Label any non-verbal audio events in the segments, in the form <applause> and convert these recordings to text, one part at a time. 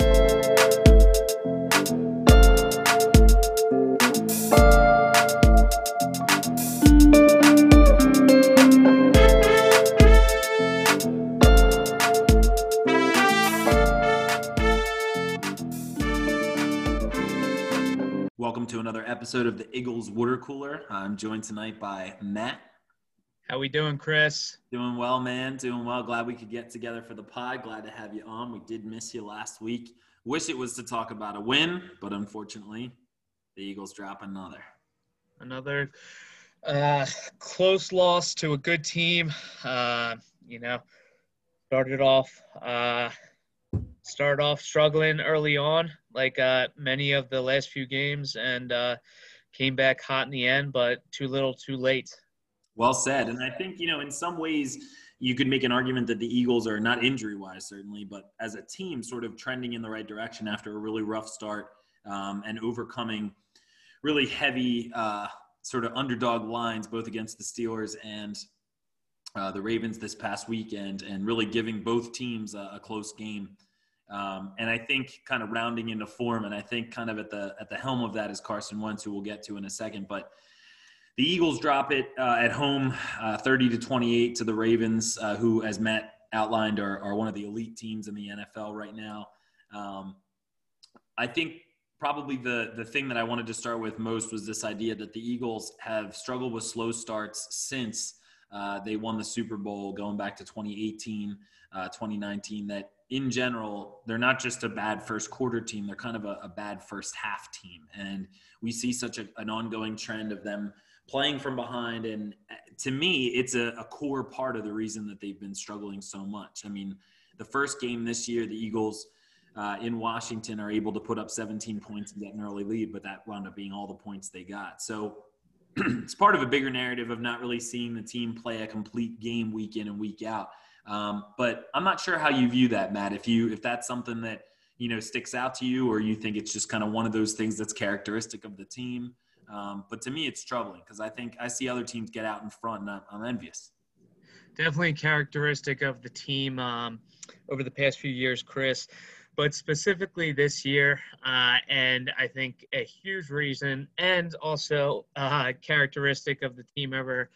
Welcome to another episode of the Eagles Water Cooler. I'm joined tonight by Matt. How we doing, Chris? Doing well, man. Doing well. Glad we could get together for the pod. Glad to have you on. We did miss you last week. Wish it was to talk about a win, but unfortunately, the Eagles drop another. Another uh, close loss to a good team. Uh, you know, started off uh, started off struggling early on, like uh, many of the last few games, and uh, came back hot in the end, but too little, too late. Well said. And I think, you know, in some ways, you could make an argument that the Eagles are not injury wise, certainly, but as a team, sort of trending in the right direction after a really rough start um, and overcoming really heavy, uh, sort of underdog lines, both against the Steelers and uh, the Ravens this past weekend, and really giving both teams a, a close game. Um, and I think kind of rounding into form, and I think kind of at the at the helm of that is Carson Wentz, who we'll get to in a second. But the Eagles drop it uh, at home, uh, 30 to 28 to the Ravens, uh, who, as Matt outlined, are, are one of the elite teams in the NFL right now. Um, I think probably the the thing that I wanted to start with most was this idea that the Eagles have struggled with slow starts since uh, they won the Super Bowl, going back to 2018, uh, 2019. That in general, they're not just a bad first quarter team; they're kind of a, a bad first half team, and we see such a, an ongoing trend of them playing from behind. And uh, to me, it's a, a core part of the reason that they've been struggling so much. I mean, the first game this year, the Eagles. Uh, in Washington are able to put up 17 points and get an early lead, but that wound up being all the points they got. So <clears throat> it's part of a bigger narrative of not really seeing the team play a complete game week in and week out. Um, but I'm not sure how you view that, Matt. If you if that's something that you know sticks out to you, or you think it's just kind of one of those things that's characteristic of the team. Um, but to me, it's troubling because I think I see other teams get out in front, and I'm, I'm envious. Definitely characteristic of the team um, over the past few years, Chris but specifically this year, uh, and I think a huge reason, and also uh, characteristic of the team over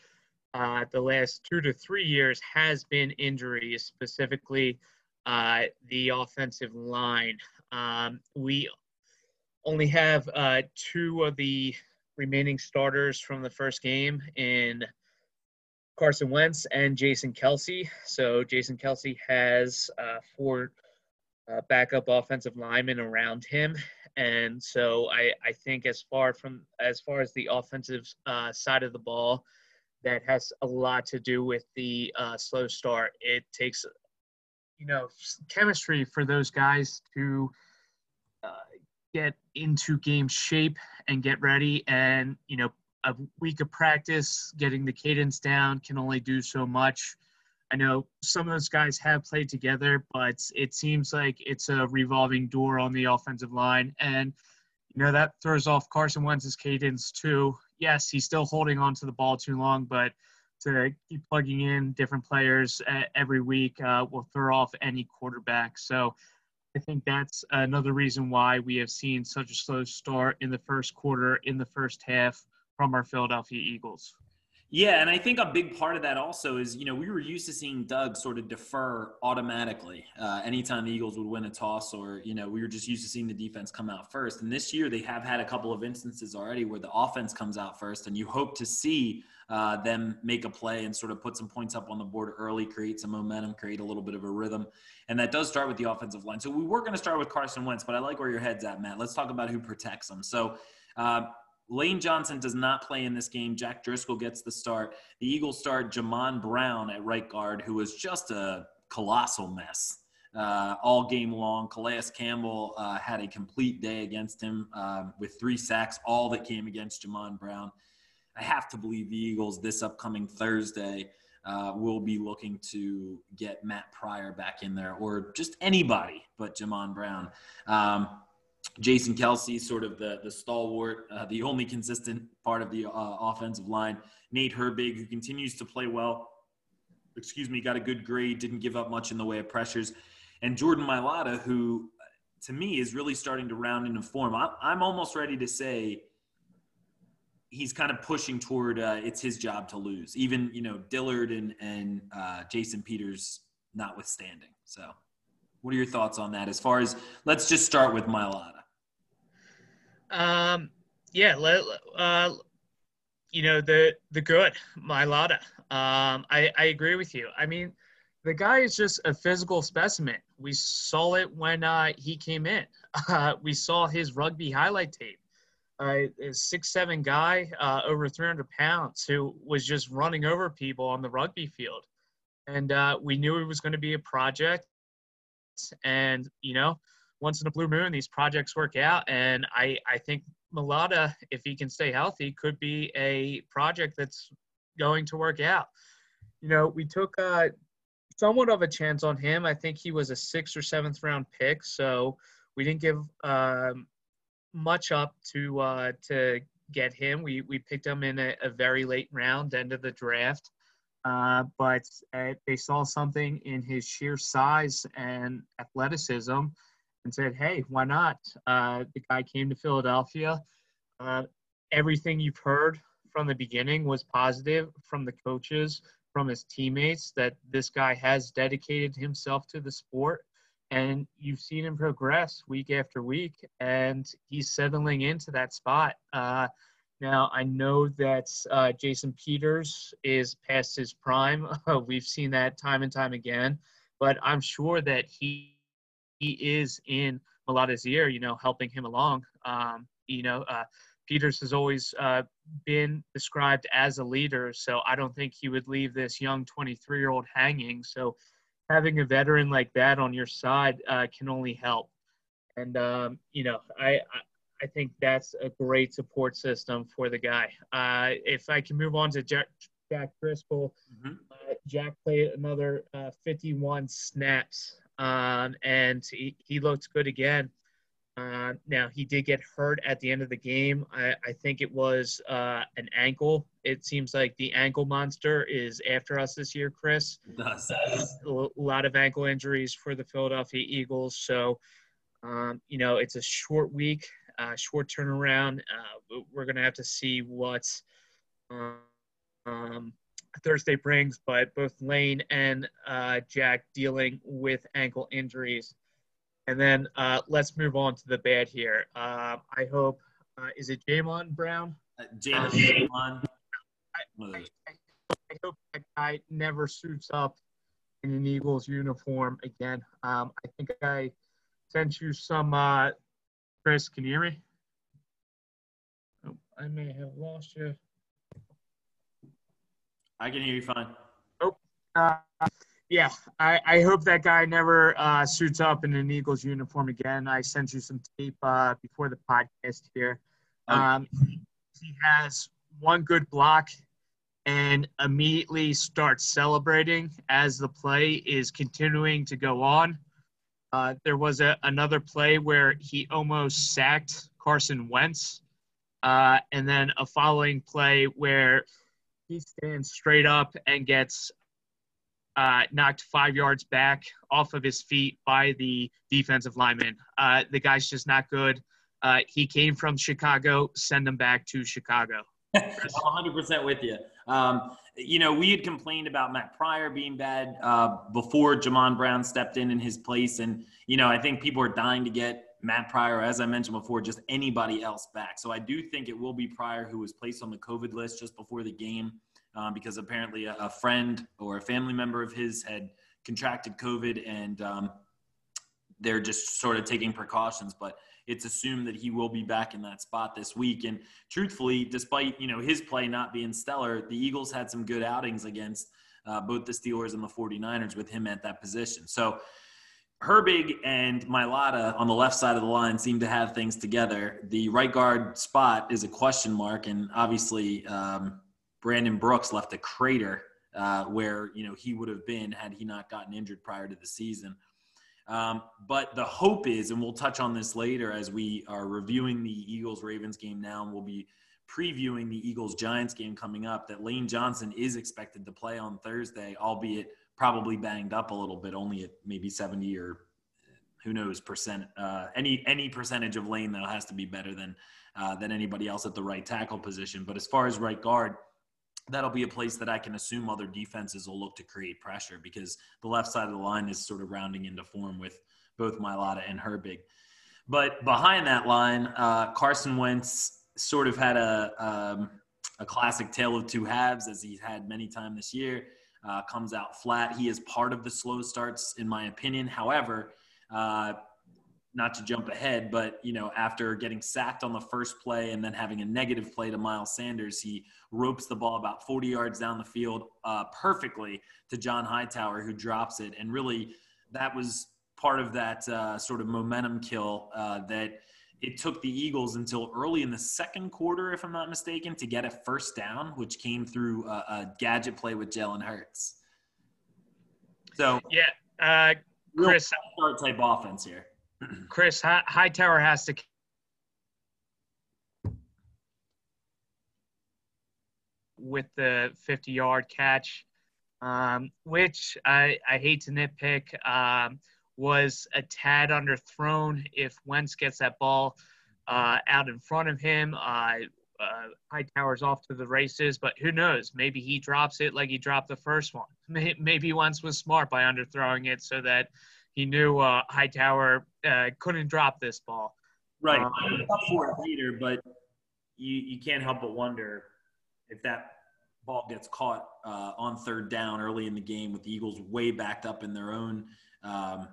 uh, the last two to three years, has been injuries, specifically uh, the offensive line. Um, we only have uh, two of the remaining starters from the first game in Carson Wentz and Jason Kelce. So Jason Kelce has uh, four uh, backup offensive linemen around him. And so I, I think as far from as far as the offensive uh, side of the ball, that has a lot to do with the uh, slow start. It takes, you know, chemistry for those guys to uh, get into game shape and get ready. And you know, a week of practice, getting the cadence down can only do so much. I know some of those guys have played together, but it seems like it's a revolving door on the offensive line. And, you know, that throws off Carson Wentz's cadence too. Yes, he's still holding on to the ball too long, but to keep plugging in different players every week uh, will throw off any quarterback. So I think that's another reason why we have seen such a slow start in the first quarter, in the first half from our Philadelphia Eagles. Yeah, and I think a big part of that also is, you know, we were used to seeing Doug sort of defer automatically uh, anytime the Eagles would win a toss, or, you know, we were just used to seeing the defense come out first. And this year they have had a couple of instances already where the offense comes out first, and you hope to see uh, them make a play and sort of put some points up on the board early, create some momentum, create a little bit of a rhythm. And that does start with the offensive line. So we were going to start with Carson Wentz, but I like where your head's at, Matt. Let's talk about who protects them. So, uh, Lane Johnson does not play in this game. Jack Driscoll gets the start. The Eagles start Jamon Brown at right guard, who was just a colossal mess uh, all game long. Calais Campbell uh, had a complete day against him um, with three sacks, all that came against Jamon Brown. I have to believe the Eagles this upcoming Thursday uh, will be looking to get Matt Pryor back in there or just anybody but Jamon Brown. Um, Jason Kelce, sort of the the stalwart, uh, the only consistent part of the uh, offensive line. Nate Herbig, who continues to play well. Excuse me, got a good grade, didn't give up much in the way of pressures, and Jordan Mailata, who to me is really starting to round into form. I'm, I'm almost ready to say he's kind of pushing toward uh, it's his job to lose, even you know Dillard and and uh, Jason Peters notwithstanding. So, what are your thoughts on that? As far as let's just start with Mailata. Um. Yeah. Uh. You know the the good Mailata. Um. I I agree with you. I mean, the guy is just a physical specimen. We saw it when uh, he came in. <laughs> Uh, we saw his rugby highlight tape a six seven guy uh, over 300 pounds who was just running over people on the rugby field and uh, we knew it was going to be a project and you know once in a blue moon these projects work out and i i think Mailata, if he can stay healthy could be a project that's going to work out you know we took uh, somewhat of a chance on him i think he was a sixth or seventh round pick so we didn't give um, much up to uh, to get him. We we picked him in a, a very late round, end of the draft. Uh, but uh, they saw something in his sheer size and athleticism and said, hey, why not? Uh, the guy came to Philadelphia. Uh, everything you've heard from the beginning was positive from the coaches, from his teammates, that this guy has dedicated himself to the sport and you've seen him progress week after week, and he's settling into that spot. Uh, now, I know that uh, Jason Peters is past his prime. <laughs> We've seen that time and time again, but I'm sure that he he is in Mailata's ear, you know, helping him along. Um, you know, uh, Peters has always uh, been described as a leader, so I don't think he would leave this young 23 year old hanging. So having a veteran like that on your side uh, can only help. And um, you know, I, I think that's a great support system for the guy. Uh, if I can move on to Jack, Jack Driscoll, mm-hmm. uh, Jack played another uh, 51 snaps, um, and he, he looked good again. Uh, now he did get hurt at the end of the game. I, I think it was uh, an ankle. It seems like the ankle monster is after us this year, Chris. A lot of ankle injuries for the Philadelphia Eagles. So, um, you know, it's a short week, uh, short turnaround. Uh, we're going to have to see what um, Thursday brings. But both Lane and uh, Jack dealing with ankle injuries. And then uh, let's move on to the bad here. Uh, I hope, uh, is it Jamon Brown? Uh, Jamon. I, I, I, hope that guy never suits up in an Eagles uniform again. Um, I think I sent you some. Uh, Chris, can you hear me? Oh, I may have lost you. I can hear you fine. Oh, uh, yeah, I, I hope that guy never uh, suits up in an Eagles uniform again. I sent you some tape uh, before the podcast here. Um, he has one good block and immediately starts celebrating as the play is continuing to go on. Uh, there was a, another play where he almost sacked Carson Wentz, uh, and then a following play where he stands straight up and gets uh, knocked five yards back off of his feet by the defensive lineman. Uh, the guy's just not good. Uh, he came from Chicago. Send him back to Chicago. <laughs> I'm 100% with you. Um, you know, we had complained about Matt Pryor being bad uh, before Jamon Brown stepped in in his place. And, you know, I think people are dying to get Matt Pryor, as I mentioned before, just anybody else back. So I do think it will be Pryor who was placed on the COVID list just before the game um, because apparently a, a, friend or a family member of his had contracted COVID and um, they're just sort of taking precautions. But it's assumed that he will be back in that spot this week. And truthfully, despite you know his play not being stellar, the Eagles had some good outings against uh, both the Steelers and the 49ers with him at that position. So Herbig and Mailata on the left side of the line seem to have things together. The right guard spot is a question mark, and obviously um, Brandon Brooks left a crater uh, where you know he would have been had he not gotten injured prior to the season. Um, but the hope is, and we'll touch on this later as we are reviewing the Eagles Ravens game now, and we'll be previewing the Eagles Giants game coming up, that Lane Johnson is expected to play on Thursday, albeit probably banged up a little bit, only at maybe 70 or who knows percent. Uh, any any percentage of Lane that has to be better than uh, than anybody else at the right tackle position. But as far as right guard, that'll be a place that I can assume other defenses will look to create pressure because the left side of the line is sort of rounding into form with both Mailata and Herbig. But behind that line, uh, Carson Wentz sort of had a um, a classic tale of two halves, as he's had many times this year. Uh, comes out flat. He is part of the slow starts, in my opinion. However, uh, not to jump ahead, but you know, after getting sacked on the first play and then having a negative play to Miles Sanders, he ropes the ball about 40 yards down the field uh, perfectly to John Hightower, who drops it. And really, that was part of that uh, sort of momentum kill uh, that it took the Eagles until early in the second quarter, if I'm not mistaken, to get a first down, which came through a, a gadget play with Jalen Hurts. So yeah, uh, Chris, start type offense here. <clears throat> Chris Hightower has to with the 50 yard catch, um, which I, I hate to nitpick, um, was a tad underthrown. If Wentz gets that ball uh, out in front of him, uh, uh, Hightower's off to the races, but who knows? Maybe he drops it like he dropped the first one. <laughs> Maybe Wentz was smart by underthrowing it so that he knew uh, Hightower uh, couldn't drop this ball. Right. Um, up for it later, but you, you can't help but wonder if that ball gets caught uh, on third down early in the game with the Eagles way backed up in their own, um,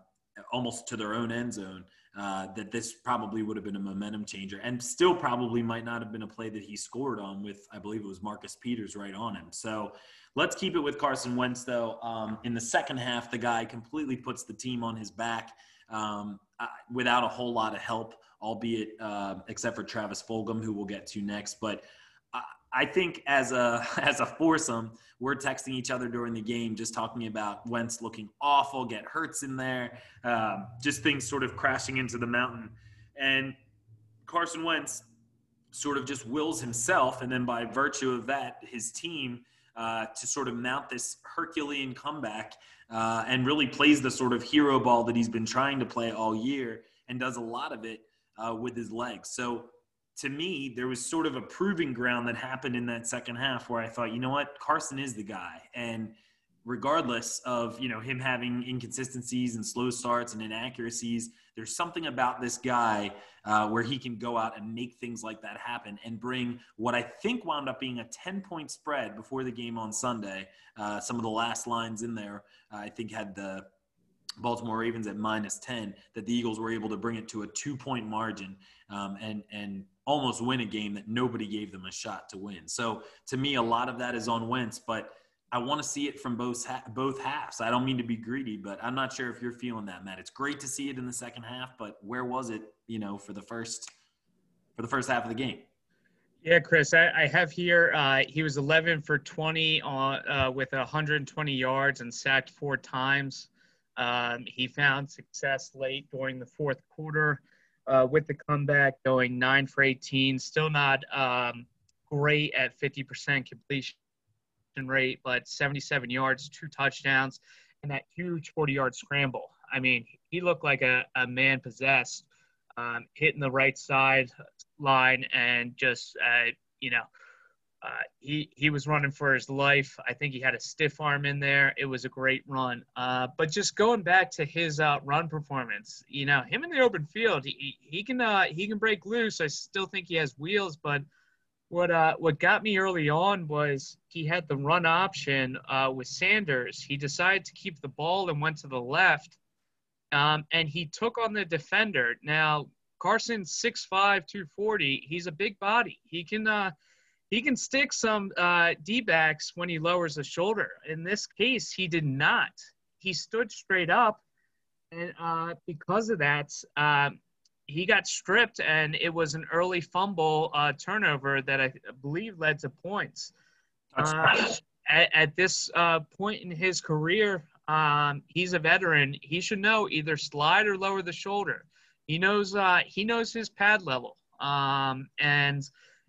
almost to their own end zone. Uh, that this probably would have been a momentum changer and still probably might not have been a play that he scored on with, I believe it was Marcus Peters right on him. So Let's keep it with Carson Wentz, though. Um, in the second half, the guy completely puts the team on his back um, uh, without a whole lot of help, albeit uh, except for Travis Fulgham, who we'll get to next. But I, think as a <laughs> as a foursome, we're texting each other during the game, just talking about Wentz looking awful, get Hurts in there, um, just things sort of crashing into the mountain, and Carson Wentz sort of just wills himself, and then by virtue of that, his team uh, to sort of mount this Herculean comeback uh, and really plays the sort of hero ball that he's been trying to play all year and does a lot of it uh, with his legs. So to me, there was sort of a proving ground that happened in that second half where I thought, you know what, Carson is the guy. And regardless of you know him having inconsistencies and slow starts and inaccuracies there's something about this guy uh, where he can go out and make things like that happen and bring what i think wound up being a 10 point spread before the game on sunday. Uh, some of the last lines in there uh, i think had the baltimore ravens at minus 10 that the eagles were able to bring it to a two point margin um, and and almost win a game that nobody gave them a shot to win so to me a lot of that is on wentz but I want to see it from both both halves. I don't mean to be greedy, but I'm not sure if you're feeling that, Matt. It's great to see it in the second half, but where was it, you know, for the first for the first half of the game? Yeah, Chris, I, I have here. Uh, he was 11 for 20 on uh, with 120 yards and sacked four times. Um, he found success late during the fourth quarter uh, with the comeback, going nine for 18. Still not um, great at 50% completion rate, but 77 yards, two touchdowns, and that huge 40 yard scramble. I mean, he looked like a, a man possessed, um, hitting the right side line and just, uh, you know, uh, he he was running for his life. I think he had a stiff arm in there. It was a great run. Uh, but just going back to his uh, run performance, you know, him in the open field, he he can uh, he can break loose. I still think he has wheels, but what uh what got me early on was he had the run option with Sanders. He decided to keep the ball and went to the left, um, and he took on the defender. Now Carson 6'5", 240. He's a big body. He can he can stick some uh, D backs when he lowers the shoulder. In this case, he did not. He stood straight up, and uh, because of that, um, he got stripped, and it was an early fumble uh, turnover that I believe led to points. Uh, at, at, this uh, point in his career, um, he's a veteran. He should know either slide or lower the shoulder. He knows uh, he knows his pad level. Um, and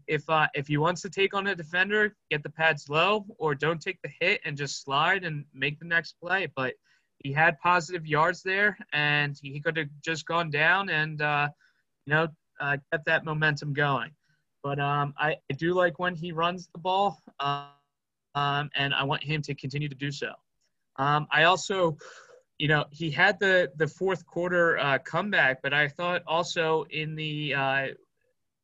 if uh, if he wants to take on a defender, get the pads low or don't take the hit and just slide and make the next play. But he had positive yards there, and he could have just gone down and uh, you know uh, get that momentum going. But um, I, I, do like when he runs the ball, um, and I want him to continue to do so. Um, I also, you know, he had the the fourth quarter uh, comeback, but I thought also in the uh,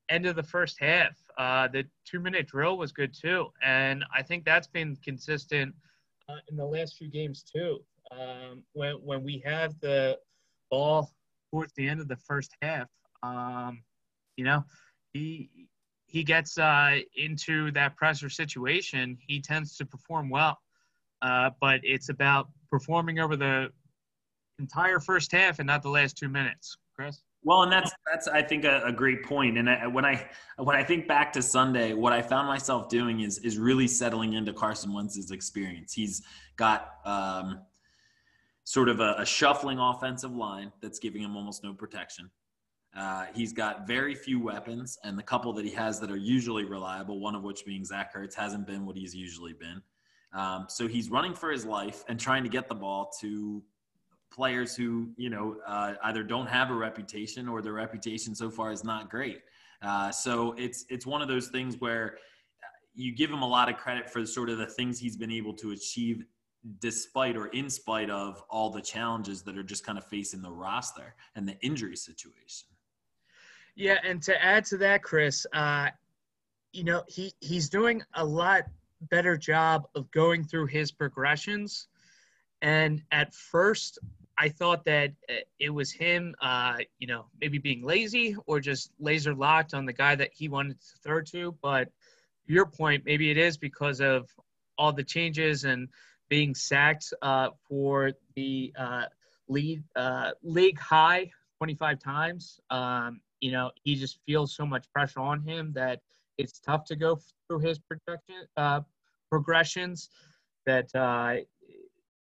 end of the first half, uh, the two minute drill was good too, and I think that's been consistent uh, in the last few games too. Um, when when we have the ball towards the end of the first half, um, you know, he he gets uh, into that pressure situation, he tends to perform well. Uh, but it's about performing over the entire first half and not the last two minutes. Chris. Well, and that's that's I think a, a great point. And I, when I when I think back to Sunday, what I found myself doing is is really settling into Carson Wentz's experience. He's got um, sort of a, a, shuffling offensive line that's giving him almost no protection. Uh, he's got very few weapons, and the couple that he has that are usually reliable, one of which being Zach Ertz, hasn't been what he's usually been. Um, so he's running for his life and trying to get the ball to players who you know uh, either don't have a reputation or their reputation so far is not great. Uh, so it's it's one of those things where you give him a lot of credit for sort of the things he's been able to achieve despite or in spite of all the challenges that are just kind of facing the roster and the injury situation. Yeah, and to add to that, Chris, uh, you know he he's doing a lot better job of going through his progressions. And at first, I thought that uh, it was him, uh, you know, maybe being lazy or just laser locked on the guy that he wanted to throw to. But your point, maybe it is because of all the changes and being sacked uh, for the uh, lead uh, league high 25 times. Um, you know, he just feels so much pressure on him that it's tough to go through his projection uh, progressions. That uh,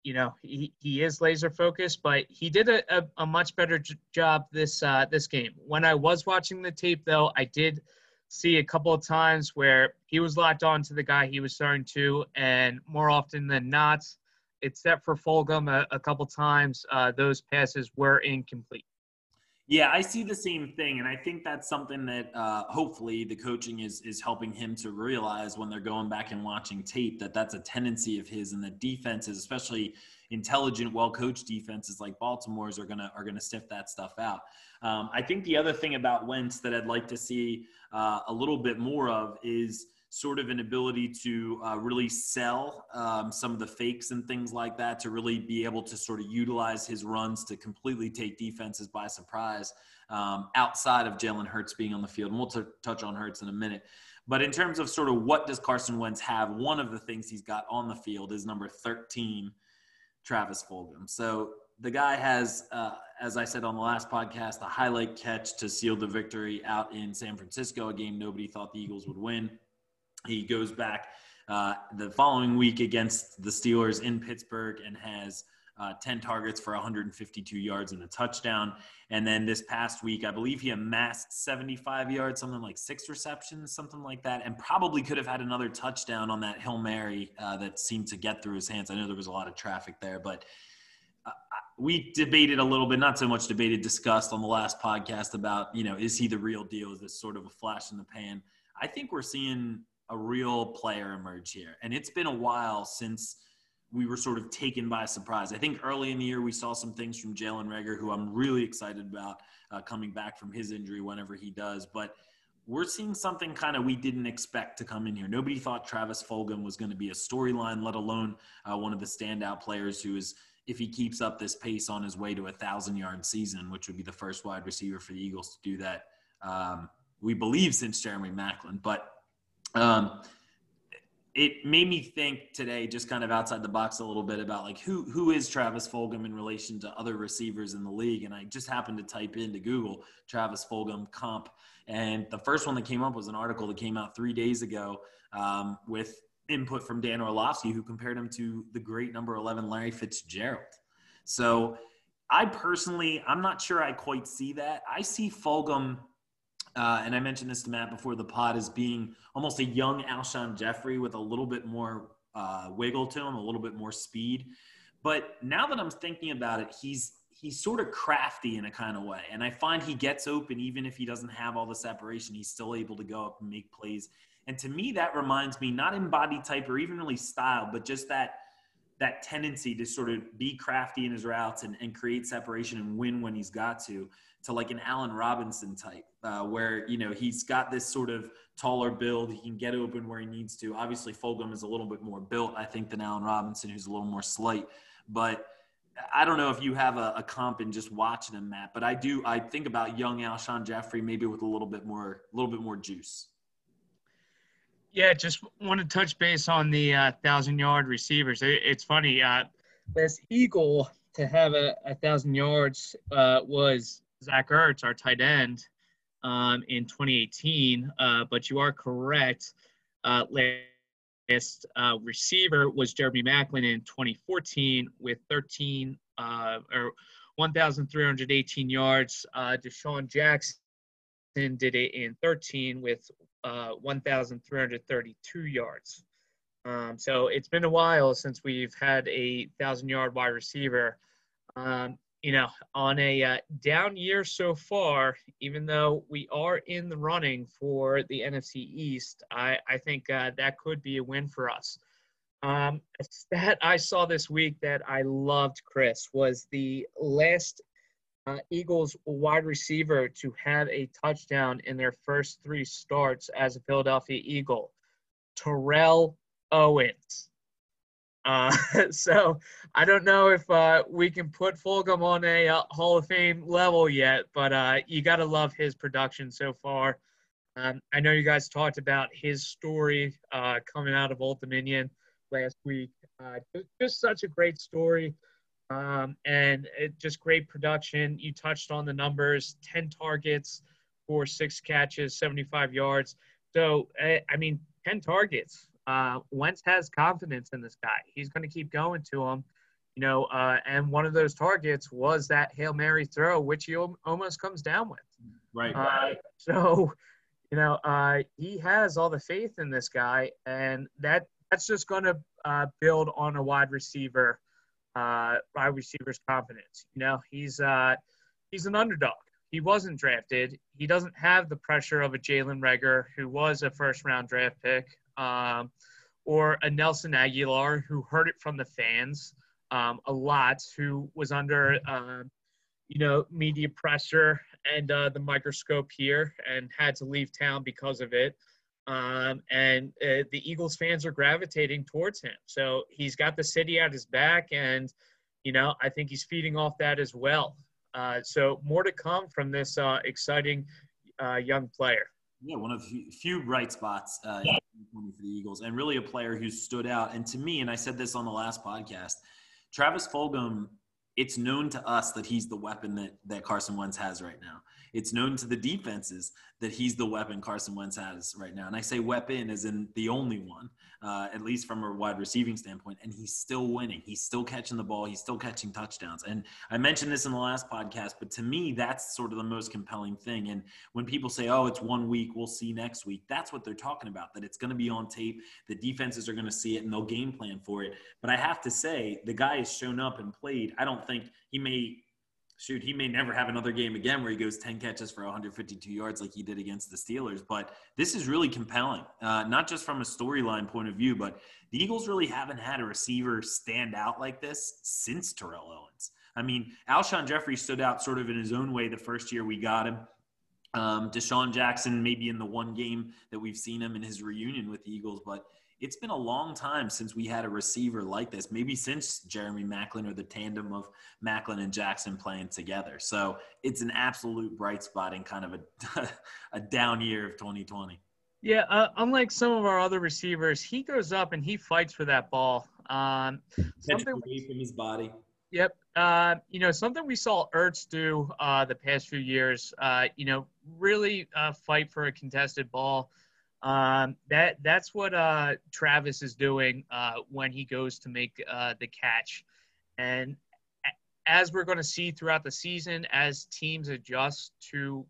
you know he, he is laser focused, but he did a, a, a much better j- job this uh, this game. When I was watching the tape, though, I did see a couple of times where he was locked on to the guy he was throwing to, and more often than not, except for Fulgham a, a couple times, uh, those passes were incomplete. Yeah, I see the same thing, and I think that's something that uh, hopefully the coaching is is helping him to realize when they're going back and watching tape that that's a tendency of his, and the defenses, especially intelligent, well coached defenses like Baltimore's, are gonna are gonna sniff that stuff out. Um, I think the other thing about Wentz that I'd like to see uh, a little bit more of is sort of an ability to uh, really sell um, some of the fakes and things like that to really be able to sort of utilize his runs to completely take defenses by surprise um, outside of Jalen Hurts being on the field. And we'll t- touch on Hurts in a minute. But in terms of sort of what does Carson Wentz have, one of the things he's got on the field is number 13, Travis Fulgham. So the guy has, uh, as I said on the last podcast, a highlight catch to seal the victory out in San Francisco, a game nobody thought the Eagles would win. He goes back uh, the following week against the Steelers in Pittsburgh and has uh, 10 targets for 152 yards and a touchdown. And then this past week, I believe he amassed 75 yards, something like six receptions, something like that, and probably could have had another touchdown on that Hail Mary uh, that seemed to get through his hands. I know there was a lot of traffic there, but uh, we debated a little bit, not so much debated, discussed on the last podcast about, you know, is he the real deal? Is this sort of a flash in the pan? I think we're seeing a real player emerge here. And it's been a while since we were sort of taken by surprise. I think early in the year we saw some things from Jalen Reagor, who I'm really excited about uh, coming back from his injury whenever he does. But we're seeing something kind of we didn't expect to come in here. Nobody thought Travis Fulgham was going to be a storyline, let alone uh, one of the standout players who is, if he keeps up this pace on his way to a thousand yard season, which would be the first wide receiver for the Eagles to do that. Um, we believe since Jeremy Maclin, but um, it made me think today, just kind of outside the box a little bit about like who who is Travis Fulgham in relation to other receivers in the league, and I just happened to type into Google Travis Fulgham comp, and the first one that came up was an article that came out three days ago um, with input from Dan Orlovsky, who compared him to the great number 11 Larry Fitzgerald. So I personally, I'm not sure I quite see that. I see Fulgham, uh, and I mentioned this to Matt before the pod, as being almost a young Alshon Jeffery with a little bit more uh, wiggle to him, a little bit more speed. But now that I'm thinking about it, he's he's sort of crafty in a kind of way. And I find he gets open even if he doesn't have all the separation. He's still able to go up and make plays. And to me, that reminds me not in body type or even really style, but just that that tendency to sort of be crafty in his routes and, and create separation and win when he's got to, to like an Allen Robinson type, uh, where you know he's got this sort of taller build. He can get open where he needs to. Obviously, Fulgham is a little bit more built, I think, than Allen Robinson, who's a little more slight. But I don't know if you have a, a, comp in just watching him, Matt, but I do. I think about young Alshon Jeffery maybe with a little bit more, a little bit more juice. Yeah, just want to touch base on the uh, thousand yard receivers. It, it's funny. Uh, this Eagle to have a, a thousand yards uh, was Zach Ertz, our tight end, um, in 2018. Uh, but you are correct. Uh, last uh, receiver was Jeremy Maclin in 2014 with 13 uh, or 1,318 yards. Uh, DeSean Jackson did it in 13 with uh, 1,332 yards. Um, so it's been a while since we've had a thousand yard wide receiver. Um, you know, on a uh, down year so far, even though we are in the running for the NFC East, I, I think uh, that could be a win for us. Um, a stat I saw this week that I loved, Chris, was the last uh, Eagles wide receiver to have a touchdown in their first three starts as a Philadelphia Eagle, Terrell Owens. Uh, <laughs> so I don't know if uh, we can put Fulgham on a uh, Hall of Fame level yet, but uh, you got to love his production so far. Um, I know you guys talked about his story uh, coming out of Old Dominion last week. Uh, just such a great story. Um, and it, just great production. You touched on the numbers 10 targets for six catches, 75 yards. So, eh, I mean, 10 targets uh, Wentz has confidence in this guy. He's going to keep going to him, you know. Uh, and one of those targets was that hail mary throw, which he almost comes down with. Right. Uh, so, you know, uh, he has all the faith in this guy, and that that's just going to uh, build on a wide receiver, uh, wide receiver's confidence. You know, he's uh, he's an underdog. He wasn't drafted. He doesn't have the pressure of a Jalen Reagor, who was a first round draft pick um, or a Nelson Agholor, who heard it from the fans um, a lot, who was under, uh, you know, media pressure and uh, the microscope here and had to leave town because of it. Um, and uh, the Eagles fans are gravitating towards him. So he's got the city at his back, and you know I think he's feeding off that as well. Uh, so more to come from this uh, exciting uh, young player. Yeah, one of the few bright spots uh, for the Eagles, and really a player who stood out. And to me, and I said this on the last podcast, Travis Fulgham. It's known to us that he's the weapon that that Carson Wentz has right now it's known to the defenses that he's the weapon Carson Wentz has right now. And I say weapon as in the only one, uh, at least from a wide receiving standpoint. And he's still winning. He's still catching the ball. He's still catching touchdowns. And I mentioned this in the last podcast, but to me, that's sort of the most compelling thing. And when people say, oh, it's one week, we'll see next week, that's what they're talking about, that it's going to be on tape. The defenses are going to see it and they'll game plan for it. But I have to say, the guy has shown up and played. I don't think he may shoot, he may never have another game again where he goes 10 catches for 152 yards like he did against the Steelers. But this is really compelling, uh, not just from a storyline point of view, but the Eagles really haven't had a receiver stand out like this since Terrell Owens. I mean, Alshon Jeffery stood out sort of in his own way the first year we got him. Um, DeSean Jackson, maybe in the one game that we've seen him in his reunion with the Eagles, but it's been a long time since we had a receiver like this, maybe since Jeremy Maclin or the tandem of Maclin and Jackson playing together. So it's an absolute bright spot in kind of a, <laughs> a down year of 2020. Yeah, uh, unlike some of our other receivers, he goes up and he fights for that ball. Um, something away from his body. Yep. Uh, you know, something we saw Ertz do uh, the past few years, uh, you know, really uh, fight for a contested ball. Um, that that's what uh, Travis is doing uh, when he goes to make uh, the catch, and as we're going to see throughout the season, as teams adjust to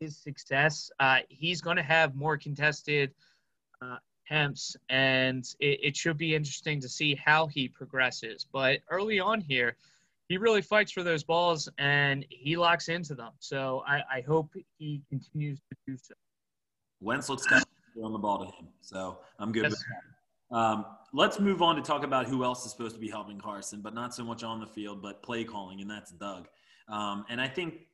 his success, uh, he's going to have more contested uh, attempts, and it, it, should be interesting to see how he progresses. But early on here, he really fights for those balls and he locks into them. So I, I hope he continues to do so. Wentz looks kind of on the ball to him, so I'm good yes. with that. Um, let's move on to talk about who else is supposed to be helping Carson, but not so much on the field, but play calling, and that's Doug. Um, and I think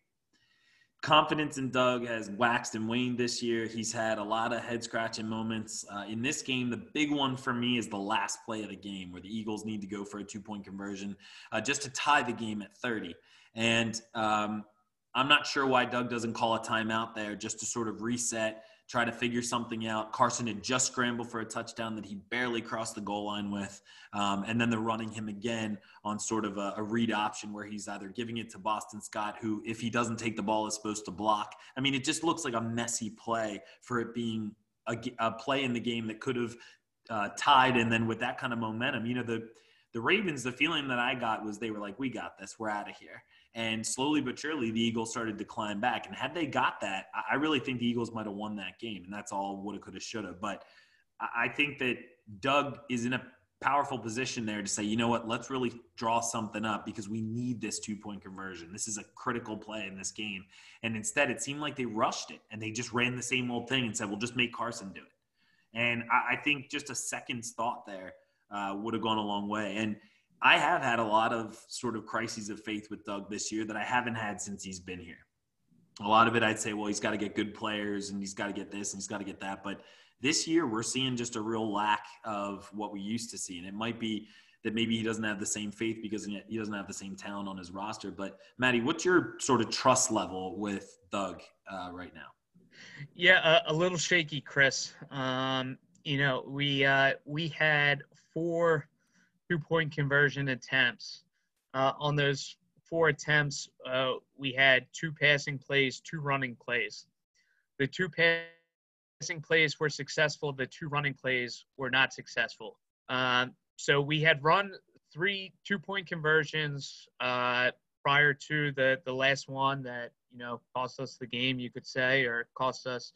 confidence in Doug has waxed and waned this year. He's had a lot of head scratching moments. Uh, in this game, the big one for me is the last play of the game where the Eagles need to go for a two point conversion uh, just to tie the game at 30. And um, I'm not sure why Doug doesn't call a timeout there just to sort of reset try to figure something out. Carson had just scrambled for a touchdown that he barely crossed the goal line with. Um, and then they're running him again on sort of a, a, read option where he's either giving it to Boston Scott, who, if he doesn't take the ball, is supposed to block. I mean, it just looks like a messy play for it being a, a play in the game that could have uh, tied. And then with that kind of momentum, you know, the, the Ravens, the feeling that I got was they were like, we got this, we're out of here. And slowly but surely, the Eagles started to climb back. And had they got that, I really think the Eagles might have won that game. And that's all woulda, coulda, shoulda. But I think that Doug is in a powerful position there to say, you know what, let's really draw something up because we need this two point conversion. This is a critical play in this game. And instead, it seemed like they rushed it and they just ran the same old thing and said, well, just make Carson do it. And I, think just a second's thought there uh, would have gone a long way. And I have had a lot of sort of crises of faith with Doug this year that I haven't had since he's been here. A lot of it, I'd say, well, he's got to get good players and he's got to get this and he's got to get that. But this year, we're seeing just a real lack of what we used to see. And it might be that maybe he doesn't have the same faith because he doesn't have the same talent on his roster. But Maddie, what's your sort of trust level with Doug uh, right now? Yeah, a, a little shaky, Chris. Um, you know, we uh, we had four two point conversion attempts. Uh, on those four attempts, uh, we had two passing plays, two running plays. The two passing plays were successful, the two running plays were not successful. Um, so we had run three two point conversions uh, prior to the, the last one that, you know, cost us the game, you could say, or cost us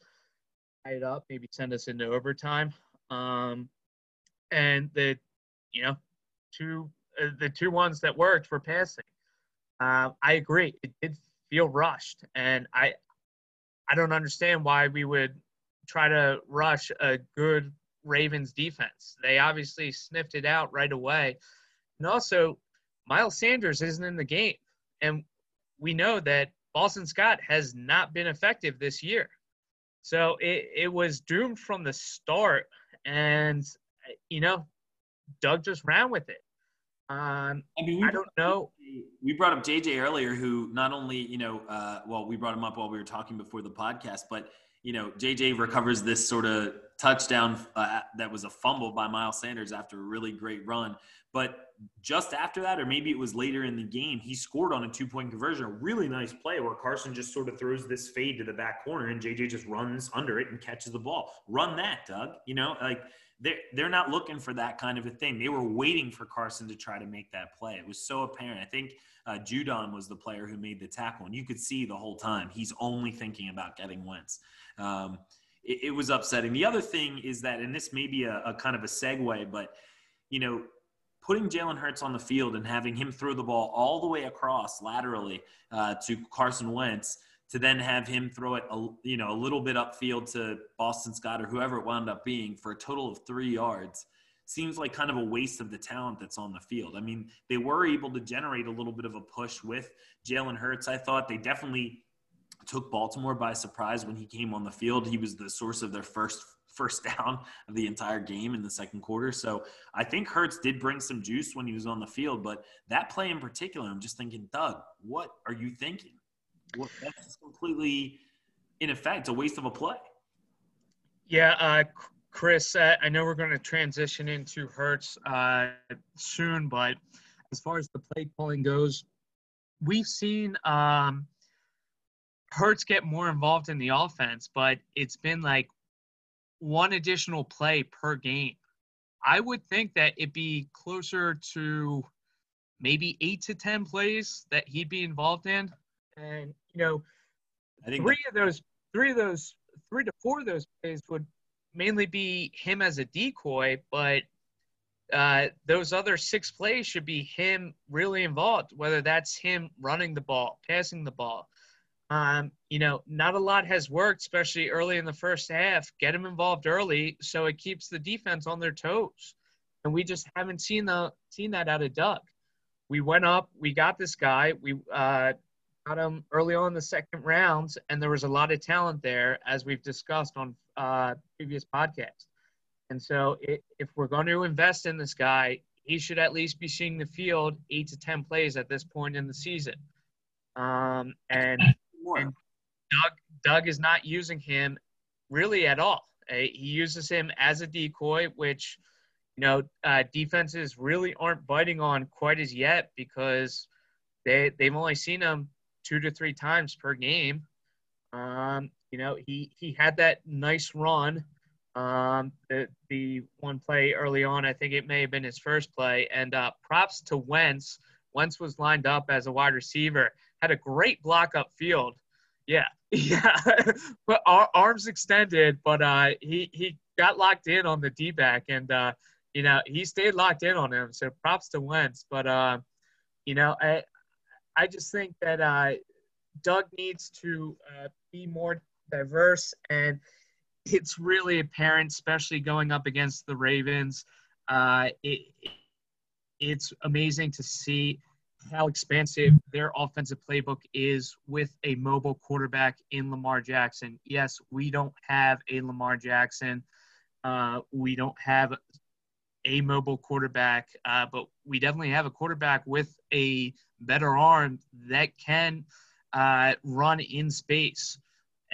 it up, maybe send us into overtime. Um, and the, you know, two uh, the two ones that worked were passing. Uh, I agree. It did feel rushed, and I I don't understand why we would try to rush a good Ravens defense. They obviously sniffed it out right away, and also Miles Sanders isn't in the game, and we know that Boston Scott has not been effective this year. So it, it was doomed from the start. And, you know, Doug just ran with it. Um, I mean, I don't know. We brought up JJ earlier, who not only you know, uh, well, we brought him up while we were talking before the podcast, but you know, JJ recovers this sort of touchdown uh, that was a fumble by Miles Sanders after a really great run. But just after that, or maybe it was later in the game, he scored on a two point conversion, a really nice play where Carson just sort of throws this fade to the back corner and JJ just runs under it and catches the ball. Run that, Doug. You know, like they're, they're not looking for that kind of a thing. They were waiting for Carson to try to make that play. It was so apparent. I think uh, Judon was the player who made the tackle, and you could see the whole time he's only thinking about getting Wentz. Um, it, it, was upsetting. The other thing is that, and this may be a, a kind of a segue, but you know, putting Jalen Hurts on the field and having him throw the ball all the way across laterally uh, to Carson Wentz – to then have him throw it, a, you know, a little bit upfield to Boston Scott or whoever it wound up being for a total of three yards seems like kind of a waste of the talent that's on the field. I mean, they were able to generate a little bit of a push with Jalen Hurts. I thought they definitely took Baltimore by surprise when he came on the field. He was the source of their first first down of the entire game in the second quarter. So I think Hurts did bring some juice when he was on the field, but that play in particular, I'm just thinking, Doug, what are you thinking? That's completely in effect a waste of a play. Yeah, uh, Chris, uh, I know we're going to transition into Hurts uh, soon, but as far as the play calling goes, we've seen um, Hurts get more involved in the offense, but it's been like one additional play per game. I would think that it'd be closer to maybe eight to ten plays that he'd be involved in, and you know, I think three of those, three of those, three to four of those plays would mainly be him as a decoy, but uh, those other six plays should be him really involved, whether that's him running the ball, passing the ball. Um, you know, not a lot has worked, especially early in the first half. Get him involved early so it keeps the defense on their toes. And we just haven't seen the seen that out of Doug. We went up, we got this guy, we uh, got him early on in the second rounds, and there was a lot of talent there, as we've discussed on uh, previous podcasts. And so, it, if we're going to invest in this guy, he should at least be seeing the field eight to ten plays at this point in the season. Um, and, and Doug Doug is not using him really at all. Uh, he uses him as a decoy, which you know uh, defenses really aren't biting on quite as yet because they they've only seen him two to three times per game. Um, you know, he he had that nice run. Um, the the one play early on, I think it may have been his first play, and uh, props to Wentz. Wentz was lined up as a wide receiver, had a great block up field. Yeah, <laughs> yeah, <laughs> but arms extended, but uh, he he got locked in on the D back, and uh, you know he stayed locked in on him. So props to Wentz, but uh, you know I I just think that uh, Doug needs to uh, be more diverse, and it's really apparent, especially going up against the Ravens. Uh, it, it's amazing to see how expansive their offensive playbook is with a mobile quarterback in Lamar Jackson. Yes, we don't have a Lamar Jackson. Uh, we don't have a mobile quarterback, uh, but we definitely have a quarterback with a better arm that can uh, run in space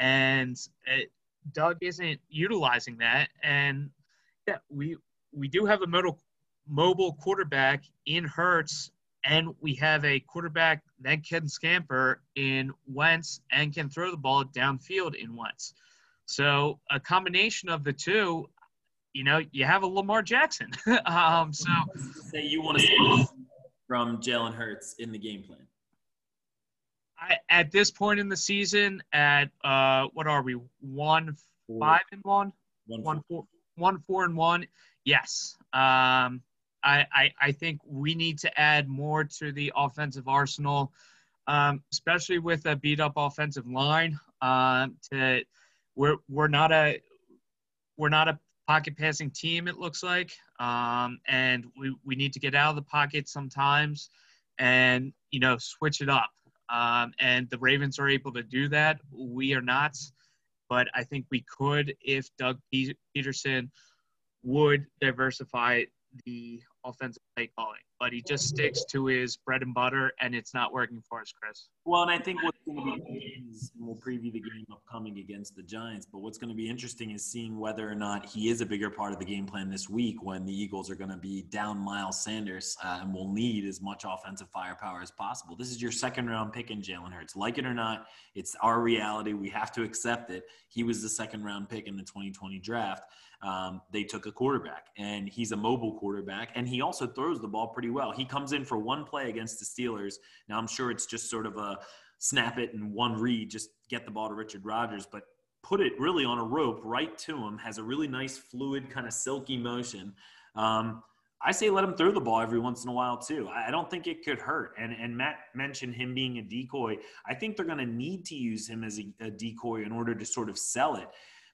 and it, Doug isn't utilizing that. And yeah, we we do have a mobile mobile quarterback in Hurts, and we have a quarterback that can scamper in Wentz and can throw the ball downfield in Wentz. So a combination of the two, you know, you have a Lamar Jackson. <laughs> um, so say you want to see from Jalen Hurts in the game plan. I, at this point in the season, at uh, what are we? One four. five and one, one, one four. four, one four and one. Yes. Um, I, I, I think we need to add more to the offensive arsenal, um, especially with a beat up offensive line. Uh, to we're we're not a we're not a pocket passing team. It looks like, um, and we we need to get out of the pocket sometimes, and you know switch it up. Um, and the Ravens are able to do that. We are not, but I think we could if Doug Pederson would diversify the offensive play calling but he just sticks to his bread and butter, and it's not working for us, Chris. Well, and I think what's going to be is we'll preview the game upcoming against the Giants, but what's going to be interesting is seeing whether or not he is a bigger part of the game plan this week when the Eagles are going to be down Miles Sanders uh, and will need as much offensive firepower as possible. This is your second round pick in Jalen Hurts. Like it or not, it's our reality. We have to accept it. He was the second round pick in the 2020 draft um, they took a quarterback, and he's a mobile quarterback, and he also throws the ball pretty well. He comes in for one play against the Steelers. Now I'm sure it's just sort of a snap it and one read, just get the ball to Richard Rodgers, but put it really on a rope right to him. Has a really nice fluid kind of silky motion. Um, I say let him throw the ball every once in a while too. I don't think it could hurt. And and Matt mentioned him being a decoy. I think they're going to need to use him as a, a, decoy in order to sort of sell it.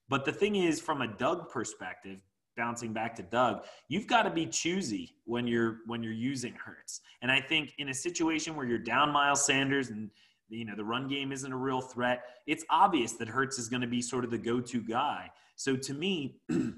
But the thing is, from a Doug perspective, bouncing back to Doug, you've got to be choosy when you're when you're using Hurts. And I think in a situation where you're down Miles Sanders and you know the run game isn't a real threat, it's obvious that Hurts is going to be sort of the go-to guy. So to me. <clears throat>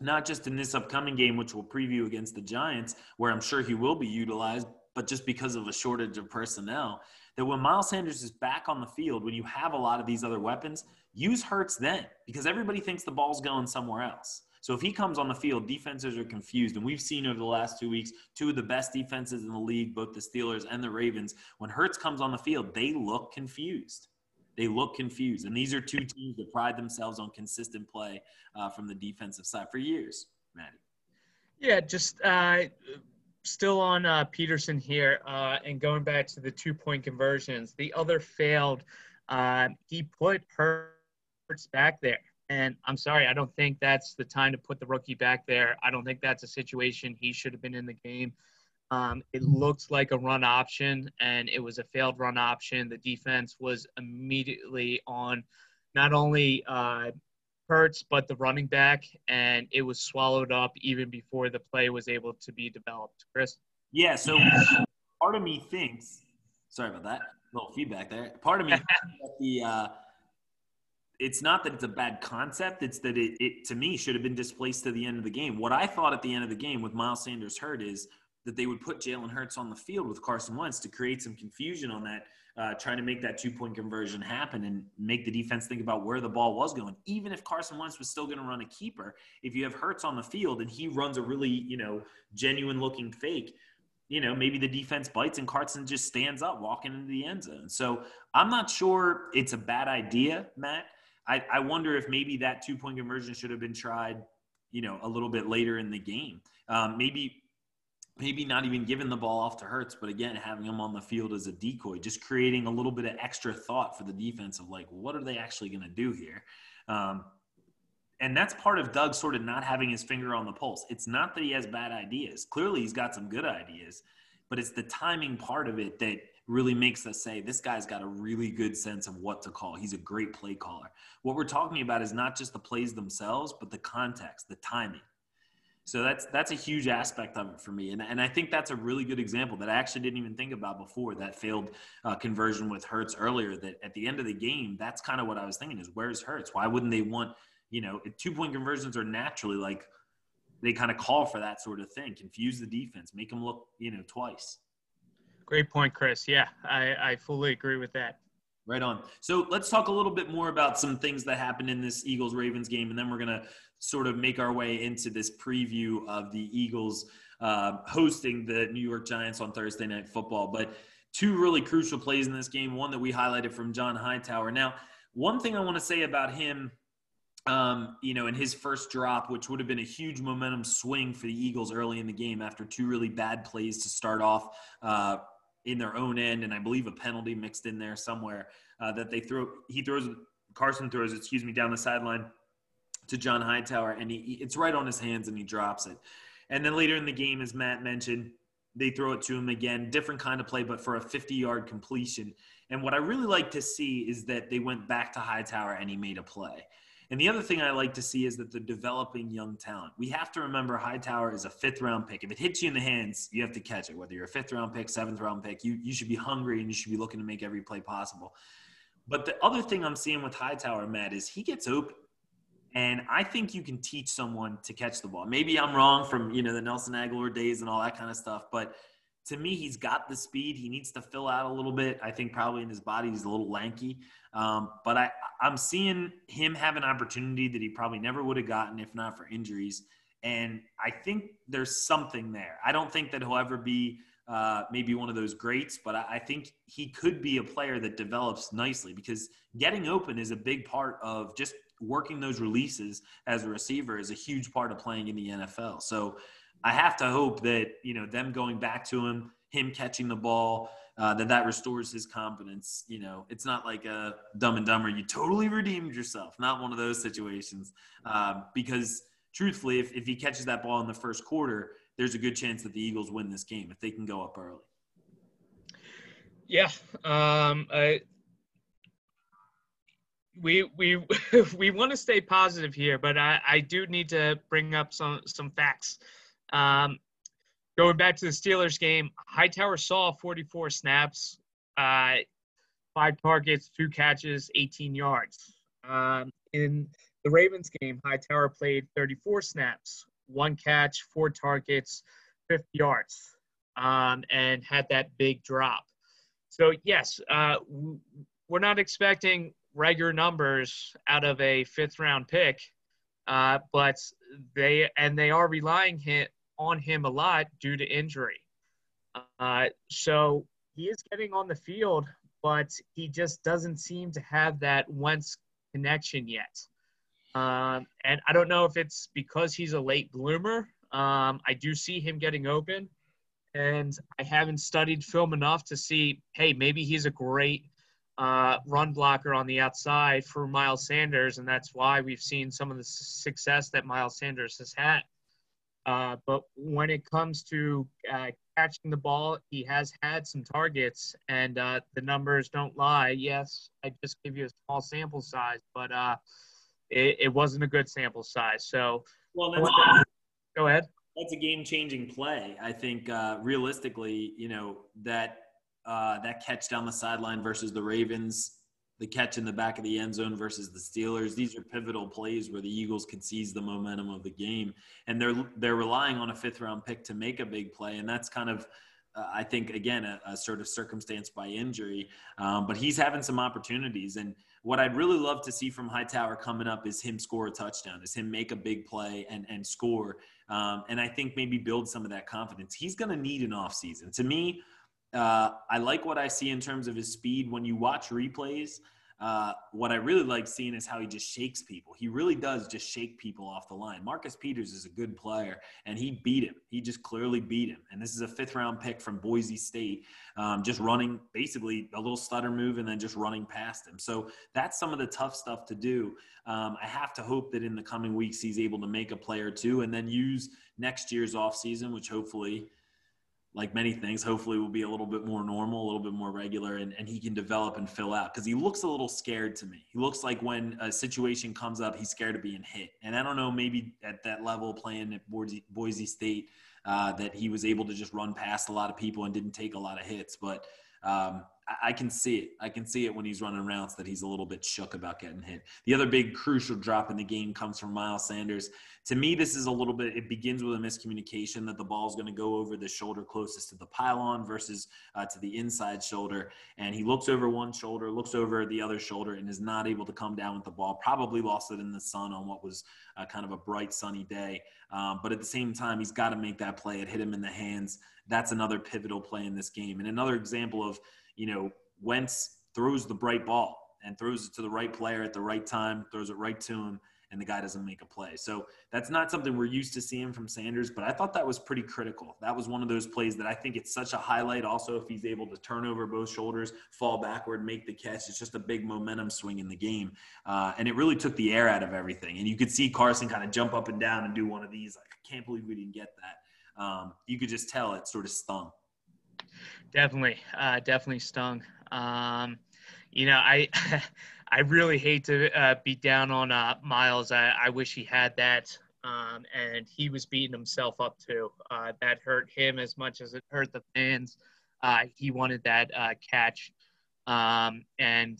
not just in this upcoming game, which we'll preview against the Giants, where I'm sure he will be utilized, but just because of a shortage of personnel, that when Miles Sanders is back on the field, when you have a lot of these other weapons, use Hurts then because everybody thinks the ball's going somewhere else. So if he comes on the field, defenses are confused. And we've seen over the last two weeks, two of the best defenses in the league, both the Steelers and the Ravens, when Hurts comes on the field, they look confused. They look confused. And these are two teams that pride themselves on consistent play uh, from the defensive side for years, Maddie. Yeah, just uh, still on uh, Pederson here uh, and going back to the two point conversions. The other failed. Uh, he put Hurts back there. And I'm sorry, I don't think that's the time to put the rookie back there. I don't think that's a situation he should have been in the game. Um, it looked like a run option, and it was a failed run option. The defense was immediately on not only uh, Hurts, but the running back, and it was swallowed up even before the play was able to be developed. Chris? Yeah, so part of me thinks, sorry about that, little feedback there. Part of me <laughs> that the, uh, it's not that it's a bad concept. It's that it, it, to me, should have been displaced to the end of the game. What I thought at the end of the game with Miles Sanders hurt is that they would put Jalen Hurts on the field with Carson Wentz to create some confusion on that, uh, trying to make that two point conversion happen and make the defense think about where the ball was going. Even if Carson Wentz was still going to run a keeper, if you have Hurts on the field and he runs a really, you know, genuine looking fake, you know, maybe the defense bites and Carson just stands up walking into the end zone. So I'm not sure it's a bad idea, Matt. I, I wonder if maybe that two point conversion should have been tried, you know, a little bit later in the game. Um, maybe maybe not even giving the ball off to Hurts, but again, having him on the field as a decoy, just creating a little bit of extra thought for the defense of like, what are they actually going to do here? Um, and that's part of Doug sort of not having his finger on the pulse. It's not that he has bad ideas. Clearly, he's got some good ideas, but it's the timing part of it that really makes us say this guy's got a really good sense of what to call. He's a great play caller. What we're talking about is not just the plays themselves, but the context, the timing. So that's that's a huge aspect of it for me, and and I think that's a really good example that I actually didn't even think about before that failed uh, conversion with Hurts earlier. That at the end of the game, that's kind of what I was thinking: is where's Hurts? Why wouldn't they want you know two point conversions are naturally like they kind of call for that sort of thing, confuse the defense, make them look you know twice. Great point, Chris. Yeah, I, I fully agree with that. Right on. So let's talk a little bit more about some things that happened in this Eagles Ravens game, and then we're going to sort of make our way into this preview of the Eagles uh, hosting the New York Giants on Thursday Night Football. But two really crucial plays in this game, one that we highlighted from John Hightower. Now, one thing I want to say about him, um, you know, in his first drop, which would have been a huge momentum swing for the Eagles early in the game after two really bad plays to start off. Uh, in their own end, and I believe a penalty mixed in there somewhere uh, that they throw. He throws Carson throws, excuse me, down the sideline to John Hightower, and he it's right on his hands, and he drops it. And then later in the game, as Matt mentioned, they throw it to him again, different kind of play, but for a 50-yard completion. And what I really like to see is that they went back to Hightower and he made a play. And the other thing I like to see is that they're developing young talent. We have to remember Hightower is a fifth round pick. If it hits you in the hands, you have to catch it. Whether you're a fifth round pick, seventh round pick, you, you should be hungry and you should be looking to make every play possible. But the other thing I'm seeing with Hightower, Matt, is he gets open. And I think you can teach someone to catch the ball. Maybe I'm wrong from, you know, the Nelson Agholor days and all that kind of stuff, but to me, he's got the speed. He needs to fill out a little bit. I think probably in his body he's a little lanky. Um, but I, I'm seeing him have an opportunity that he probably never would have gotten if not for injuries. And I think there's something there. I don't think that he'll ever be uh, maybe one of those greats, but I, I think he could be a player that develops nicely because getting open is a big part of just working those releases as a receiver is a huge part of playing in the NFL. So I have to hope that you know them going back to him, him catching the ball, uh, that that restores his confidence. You know, it's not like a Dumb and Dumber. You totally redeemed yourself. Not one of those situations. Um, because truthfully, if, if he catches that ball in the first quarter, there's a good chance that the Eagles win this game if they can go up early. Yeah, um, I, we we <laughs> we want to stay positive here, but I, I do need to bring up some some facts. Um, going back to the Steelers game, Hightower saw 44 snaps, uh, five targets, two catches, 18 yards. Um, in the Ravens game, Hightower played 34 snaps, one catch, four targets, 50 yards, um, and had that big drop. So, yes, uh, we're not expecting regular numbers out of a fifth round pick, uh, but they and they are relying him, on him a lot due to injury. Uh, so he is getting on the field, but he just doesn't seem to have that Wentz connection yet. Um, and I don't know if it's because he's a late bloomer. Um, I do see him getting open, and I haven't studied film enough to see, hey, maybe he's a great uh, run blocker on the outside for Miles Sanders, and that's why we've seen some of the success that Miles Sanders has had. Uh, but when it comes to uh, catching the ball, he has had some targets, and uh, the numbers don't lie. Yes, I just give you a small sample size, but uh, it, it, wasn't a good sample size. So, well, go ahead. That's a game-changing play. I think uh, realistically, you know that uh, that catch down the sideline versus the Ravens, the catch in the back of the end zone versus the Steelers. These are pivotal plays where the Eagles can seize the momentum of the game, and they're they're relying on a fifth round pick to make a big play, and that's kind of. Uh, I think again a, a, sort of circumstance by injury, um, but he's having some opportunities. And what I'd really love to see from Hightower coming up is him score a touchdown, is him make a big play and and score. Um, and I think maybe build some of that confidence. He's going to need an offseason. To me, uh, I like what I see in terms of his speed. When you watch replays, uh, what I really like seeing is how he just shakes people. He really does just shake people off the line. Marcus Peters is a good player, and he beat him. He just clearly beat him. And this is a fifth round pick from Boise State, um, just running basically a little stutter move and then just running past him. So that's some of the tough stuff to do. Um, I have to hope that in the coming weeks he's able to make a play or two and then use next year's offseason, which hopefully – like many things, hopefully will be a little bit more normal, a little bit more regular, and, and he can develop and fill out because he looks a little scared to me. He looks like when a situation comes up, he's scared of being hit. And I don't know, maybe at that level playing at Boise, Boise State, uh, that he was able to just run past a lot of people and didn't take a lot of hits. But um, I can see it. I can see it when he's running routes that he's a little bit shook about getting hit. The other big crucial drop in the game comes from Miles Sanders. To me, this is a little bit, it begins with a miscommunication that the ball is going to go over the shoulder closest to the pylon versus uh, to the inside shoulder. And he looks over one shoulder, looks over the other shoulder, and is not able to come down with the ball. Probably lost it in the sun on what was uh, kind of a bright, sunny day. Um, but at the same time, he's got to make that play. It hit him in the hands. That's another pivotal play in this game. And another example of, you know, Wentz throws the bright ball and throws it to the right player at the right time, throws it right to him, and the guy doesn't make a play. So that's not something we're used to seeing from Sanders, but I thought that was pretty critical. That was one of those plays that I think it's such a highlight. Also, if he's able to turn over both shoulders, fall backward, make the catch, it's just a big momentum swing in the game. Uh, and it really took the air out of everything. And you could see Carson kind of jump up and down and do one of these. Like, I can't believe we didn't get that. Um, you could just tell it sort of stung. Definitely, uh, definitely stung. Um, you know, I <laughs> I really hate to uh, down on uh, Miles. I, I wish he had that, um, and he was beating himself up too. Uh, that hurt him as much as it hurt the fans. Uh, he wanted that uh, catch, um, and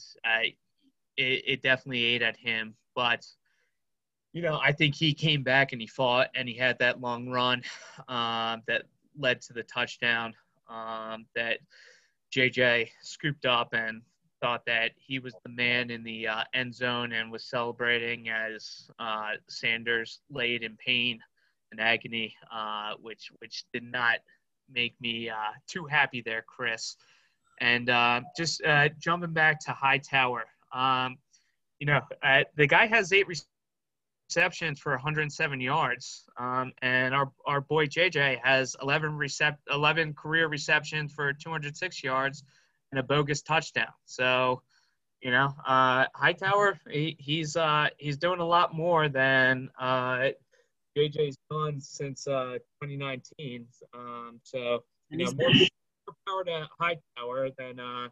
it, it definitely ate at him. But you know, I think he came back and he fought and he had that long run <laughs> um, that led to the touchdown um, that JJ scooped up and thought that he was the man in the uh, end zone and was celebrating as uh, Sanders laid in pain and agony, uh, which which did not make me uh, too happy there, Chris. And uh, just uh, jumping back to Hightower, um, you know, the guy has eight receptions for 107 yards. Um, and our, our boy JJ has 11, recept- 11 career receptions for 206 yards and a bogus touchdown. So, you know, uh, Hightower, he, he's uh, he's doing a lot more than uh, JJ's done since uh, 2019. Um, so, you know, more, more power to Hightower than uh,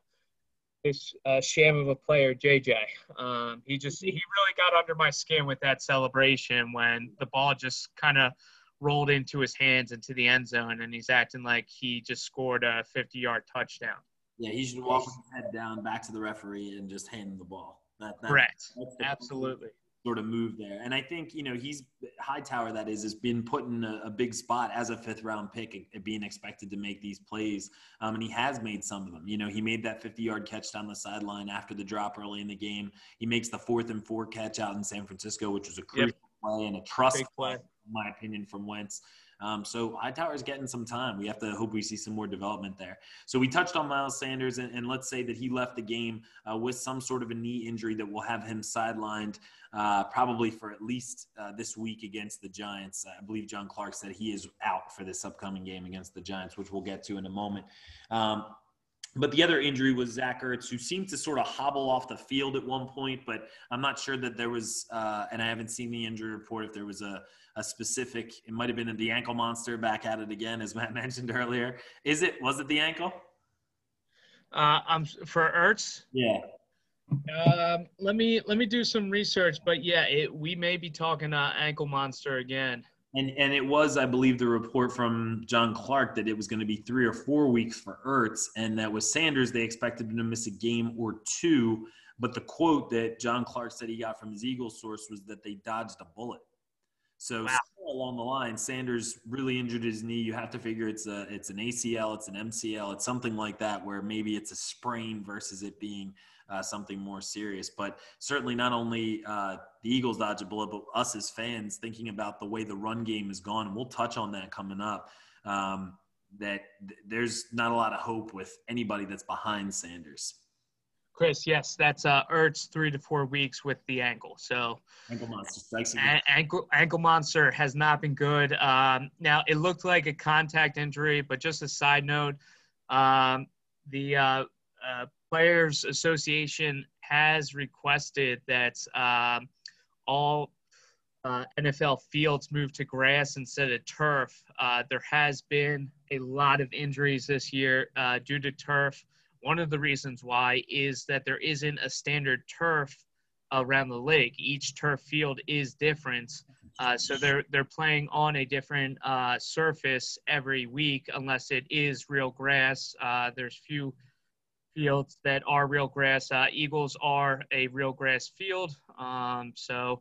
this uh, sham of a player, JJ. Um, he just he really got under my skin with that celebration when the ball just kind of rolled into his hands into the end zone, and he's acting like he just scored a 50-yard touchdown. Yeah, he should walk his head down back to the referee and just hand him the ball. That, that Correct. Absolutely sort of move there. And I think, you know, he's Hightower, that is, has been put in a, a big spot as a fifth round pick, being expected to make these plays. Um, and he has made some of them. You know, he made that 50 yard catch down the sideline after the drop early in the game. He makes the fourth and four catch out in San Francisco, which was a crucial yep. play and a trust play, in my opinion, from Wentz. Um, so Hightower is getting some time. We have to hope we see some more development there. So we touched on Miles Sanders, and, and let's say that he left the game uh, with some sort of a knee injury that will have him sidelined uh, probably for at least uh, this week against the Giants. I believe John Clark said he is out for this upcoming game against the Giants, which we'll get to in a moment. Um, but the other injury was Zach Ertz, who seemed to sort of hobble off the field at one point, but I'm not sure that there was, uh, and I haven't seen the injury report if there was a, a specific, it might have been the ankle monster back at it again, as Matt <laughs> mentioned earlier. Is it, was it the ankle? Uh, I'm for Ertz. Yeah. Um, let me let me do some research, but yeah, it, we may be talking uh, ankle monster again. And and it was, I believe, the report from John Clark that it was going to be three or four weeks for Ertz, and that with Sanders, they expected him to miss a game or two. But the quote that John Clark said he got from his Eagle source was that they dodged a bullet. So wow. along the line, Sanders really injured his knee. You have to figure it's a it's an ACL, it's an MCL, it's something like that, where maybe it's a sprain versus it being uh, something more serious. But certainly, not only uh, the Eagles dodge a bullet, but us as fans thinking about the way the run game has gone, and we'll touch on that coming up. Um, that th- there's not a lot of hope with anybody that's behind Sanders. Chris, yes, that's uh, Ertz three to four weeks with the ankle. So ankle monster ankle ankle monster has not been good. Um, now it looked like a contact injury, but just a side note, um, the uh, uh, Players Association has requested that um, all uh, NFL fields move to grass instead of turf. Uh, there has been a lot of injuries this year uh, due to turf. One of the reasons why is that there isn't a standard turf around the league. Each turf field is different, uh, so they're they're playing on a different uh, surface every week, unless it is real grass. Uh, there's few fields that are real grass. Uh, Eagles are a real grass field. Um, so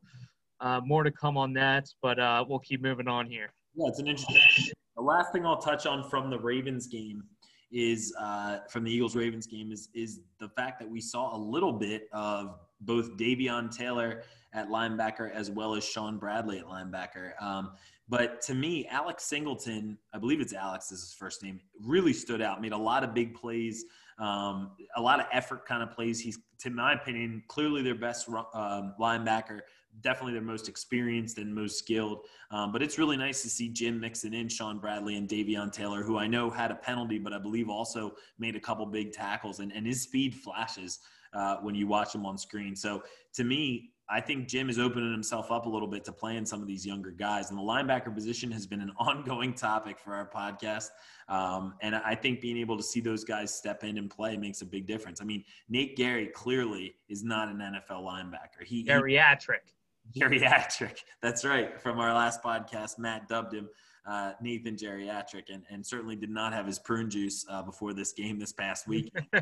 uh, more to come on that, but uh, we'll keep moving on here. Yeah, it's an interesting. The last thing I'll touch on from the Ravens game is uh, from the Eagles Ravens game is is the fact that we saw a little bit of both Davion Taylor at linebacker as well as Shaun Bradley at linebacker. Um, but to me, Alex Singleton, I believe it's Alex is his first name, really stood out. Made a lot of big plays um, a lot of effort kind of plays. He's, to my opinion, clearly their best um, linebacker, definitely their most experienced and most skilled. Um, but it's really nice to see Jim mixing in Shaun Bradley and Davion Taylor, who I know had a penalty, but I believe also made a couple big tackles, and, and his speed flashes uh, when you watch him on screen. So to me, I think Jim is opening himself up a little bit to playing some of these younger guys. And the linebacker position has been an <laughs> ongoing topic for our podcast. Um, and I think being able to see those guys step in and play makes a big difference. I mean, Nate Gerry clearly is not an NFL linebacker. He geriatric. Geriatric. <laughs> That's right. From our last podcast, Matt dubbed him uh, Nathan Geriatric, and, and certainly did not have his prune juice uh, before this game this past week, <laughs> uh,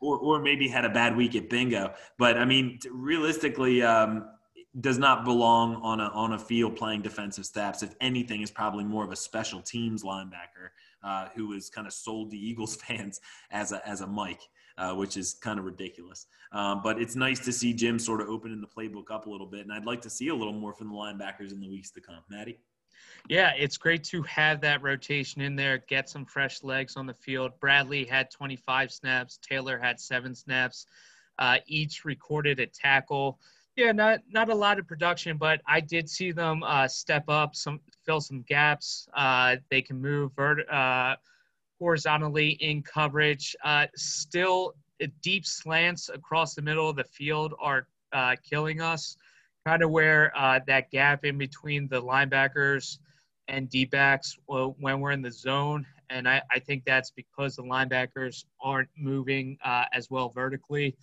or or maybe had a bad week at bingo. But I mean, realistically, um, does not belong on a on a field playing defensive snaps. If anything, is probably more of a special teams linebacker uh, who is kind of sold the Eagles <laughs> fans as a as a Mike. Uh, which is kind of ridiculous. Um, but it's nice to see Jim sort of opening the playbook up a little bit, and I'd like to see a little more from the linebackers in the weeks to come. Maddie? Yeah, it's great to have that rotation in there, get some fresh legs on the field. Bradley had 25 snaps, Taylor had seven snaps, uh, each recorded a tackle. Yeah, not not a lot of production, but I did see them uh, step up, some fill some gaps. Uh, they can move vert, uh, horizontally in coverage. Uh, still, deep slants across the middle of the field are uh, killing us kind of where uh, that gap in between the linebackers and D backs when we're in the zone. And I, I, think that's because the linebackers aren't moving uh, as well vertically.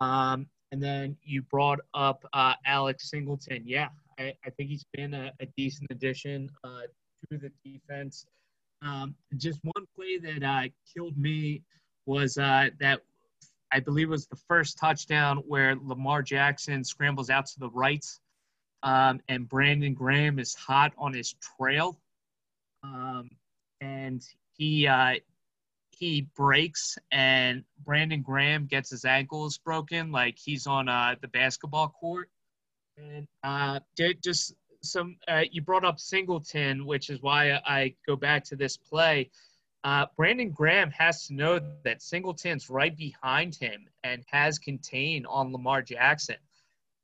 Um, and then you brought up uh, Alex Singleton. Yeah, I, I, think he's been a, a decent addition uh, to the defense. Um, just one play that uh, killed me was uh, that I believe was the first touchdown where Lamar Jackson scrambles out to the right, um, and Brandon Graham is hot on his trail, um, and he uh, he breaks, and Brandon Graham gets his ankles broken, like he's on uh, the basketball court, and uh, just some. Uh, you brought up Singleton, which is why I go back to this play. Uh, Brandon Graham has to know that Singleton's right behind him and has contained on Lamar Jackson.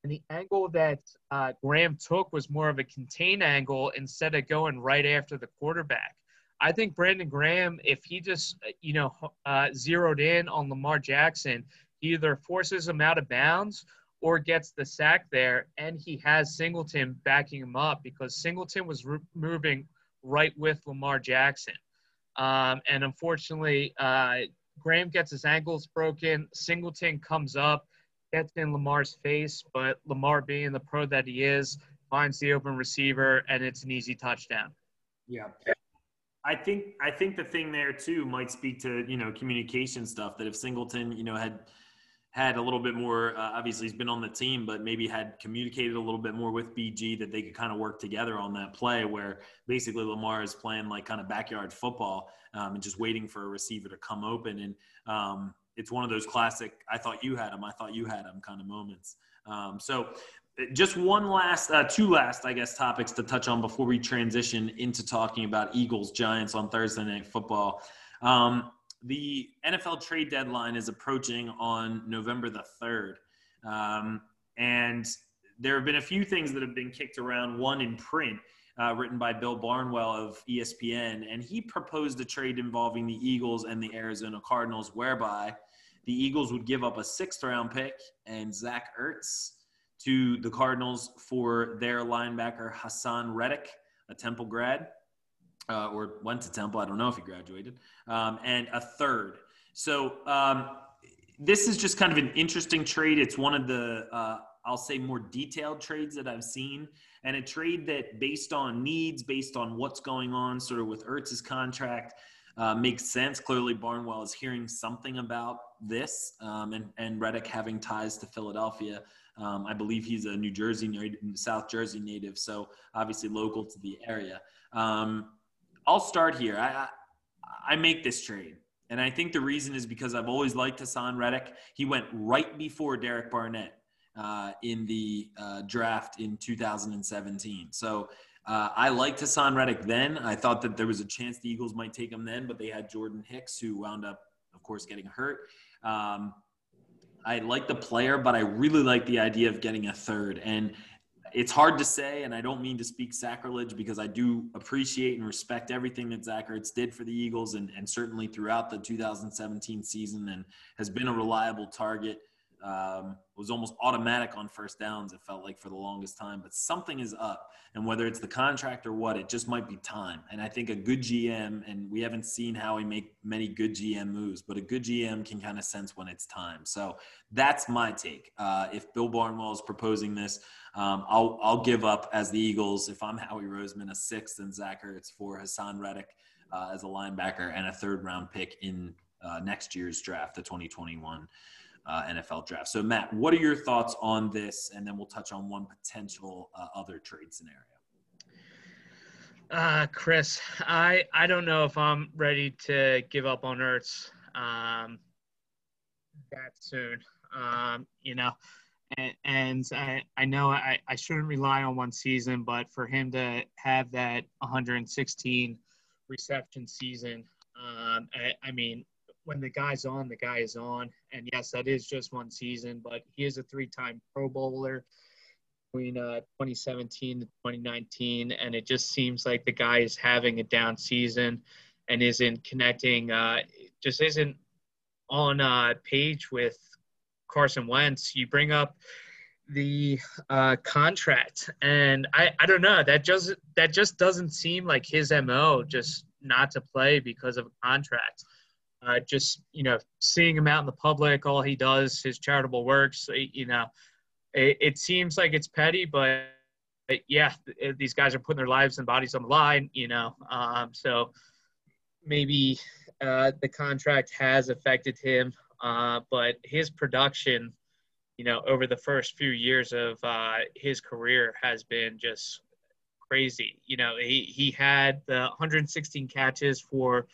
And the angle that uh, Graham took was more of a contain angle instead of going right after the quarterback. I think Brandon Graham, if he just you know uh, zeroed in on Lamar Jackson, he either forces him out of bounds or gets the sack there, and he has Singleton backing him up because Singleton was re- moving right with Lamar Jackson. Um, and unfortunately, uh, Graham gets his ankles broken. Singleton comes up, gets in Lamar's face, but Lamar, being the pro that he is, finds the open receiver, and it's an easy touchdown. Yeah. I think I think the thing there too might speak to you know communication stuff that if Singleton you know had had a little bit more uh, obviously he's been on the team but maybe had communicated a little bit more with bg that they could kind of work together on that play where basically lamar is playing like kind of backyard football um, and just waiting for a receiver to come open. And um, it's one of those classic i thought you had him i thought you had him kind of moments. Um, so just one last uh, two last i guess topics to touch on before we transition into talking about eagles giants on thursday night football. Um, the NFL trade deadline is approaching on November the 3rd. Um, and there have been a few things that have been kicked around, one in print. Uh, written by Bill Barnwell of ESPN, and he proposed a trade involving the Eagles and the Arizona Cardinals, whereby the Eagles would give up a sixth round pick and Zach Ertz to the Cardinals for their linebacker Haason Reddick, a Temple grad uh, or went to Temple. I don't know if he graduated, um, and a third. So um, this is just kind of an interesting trade. It's one of the uh, I'll say more detailed trades that I've seen, and a trade that based on needs, based on what's going on, sort of with Ertz's contract. Uh, makes sense. Clearly, Barnwell is hearing something about this, um, and and Reddick having ties to Philadelphia. Um, I believe he's a New Jersey, South Jersey native, so obviously local to the area. Um, I'll start here. I, I, I make this trade. And I think the reason is because I've always liked Haason Reddick. He went right before Derek Barnett uh, in the uh, draft in 2017. So uh, I liked Haason Reddick then. I thought that there was a chance the Eagles might take him then, but they had Jordan Hicks, who wound up, of course, getting hurt. Um, I like the player, but I really like the idea of getting a third. And it's hard to say, and I don't mean to speak sacrilege because I do appreciate and respect everything that Zach Ertz did for the Eagles and, and certainly throughout the 2017 season and has been a reliable target um, was almost automatic on first downs. It felt like for the longest time, but something is up, and whether it's the contract or what, it just might be time. And I think a good GM, and we haven't seen how he make many good GM moves, but a good GM can kind of sense when it's time. So that's my take. Uh, if Bill Barnwell is proposing this, um, I'll I'll give up as the Eagles if I'm Howie Roseman a sixth and Zach Ertz for Haason Reddick uh, as a linebacker and a third round pick in uh, next year's draft, the 2021 uh, NFL draft. So, Matt, what are your thoughts on this? And then we'll touch on one potential uh, other trade scenario. Uh, Chris, I I don't know if I'm ready to give up on Ertz um, that soon. Um, you know, and, and I, I know I, I shouldn't rely on one season, but for him to have that 116 reception season, um, I, I mean, when the guy's on, the guy is on. And yes, that is just one season, but he is a three-time Pro Bowler between uh, 2017 to 2019, and it just seems like the guy is having a down season and isn't connecting, uh, just isn't on uh, page with Carson Wentz. You bring up the uh, contract, and I, I don't know that just that just doesn't seem like his mo. Just not to play because of a contract. Uh, just you know, seeing him out in the public, all he does, his charitable works. You know, it, it seems like it's petty, but, but yeah, these guys are putting their lives and bodies on the line. You know, um, so maybe uh, the contract has affected him, uh, but his production, you know, over the first few years of uh, his career has been just crazy. You know, he he had the 116 catches for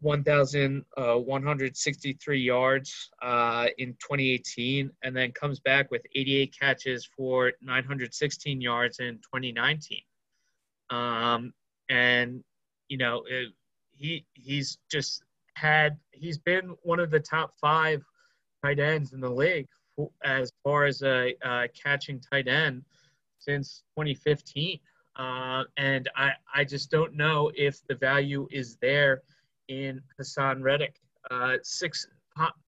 1,163 uh, yards uh, in 2018, and then comes back with 88 catches for 916 yards in 2019. Um, and you know, it, he he's just had he's been one of the top five tight ends in the league as far as a, a catching tight end since 2015. Uh, and I, I just don't know if the value is there in Haason Reddick. Uh, six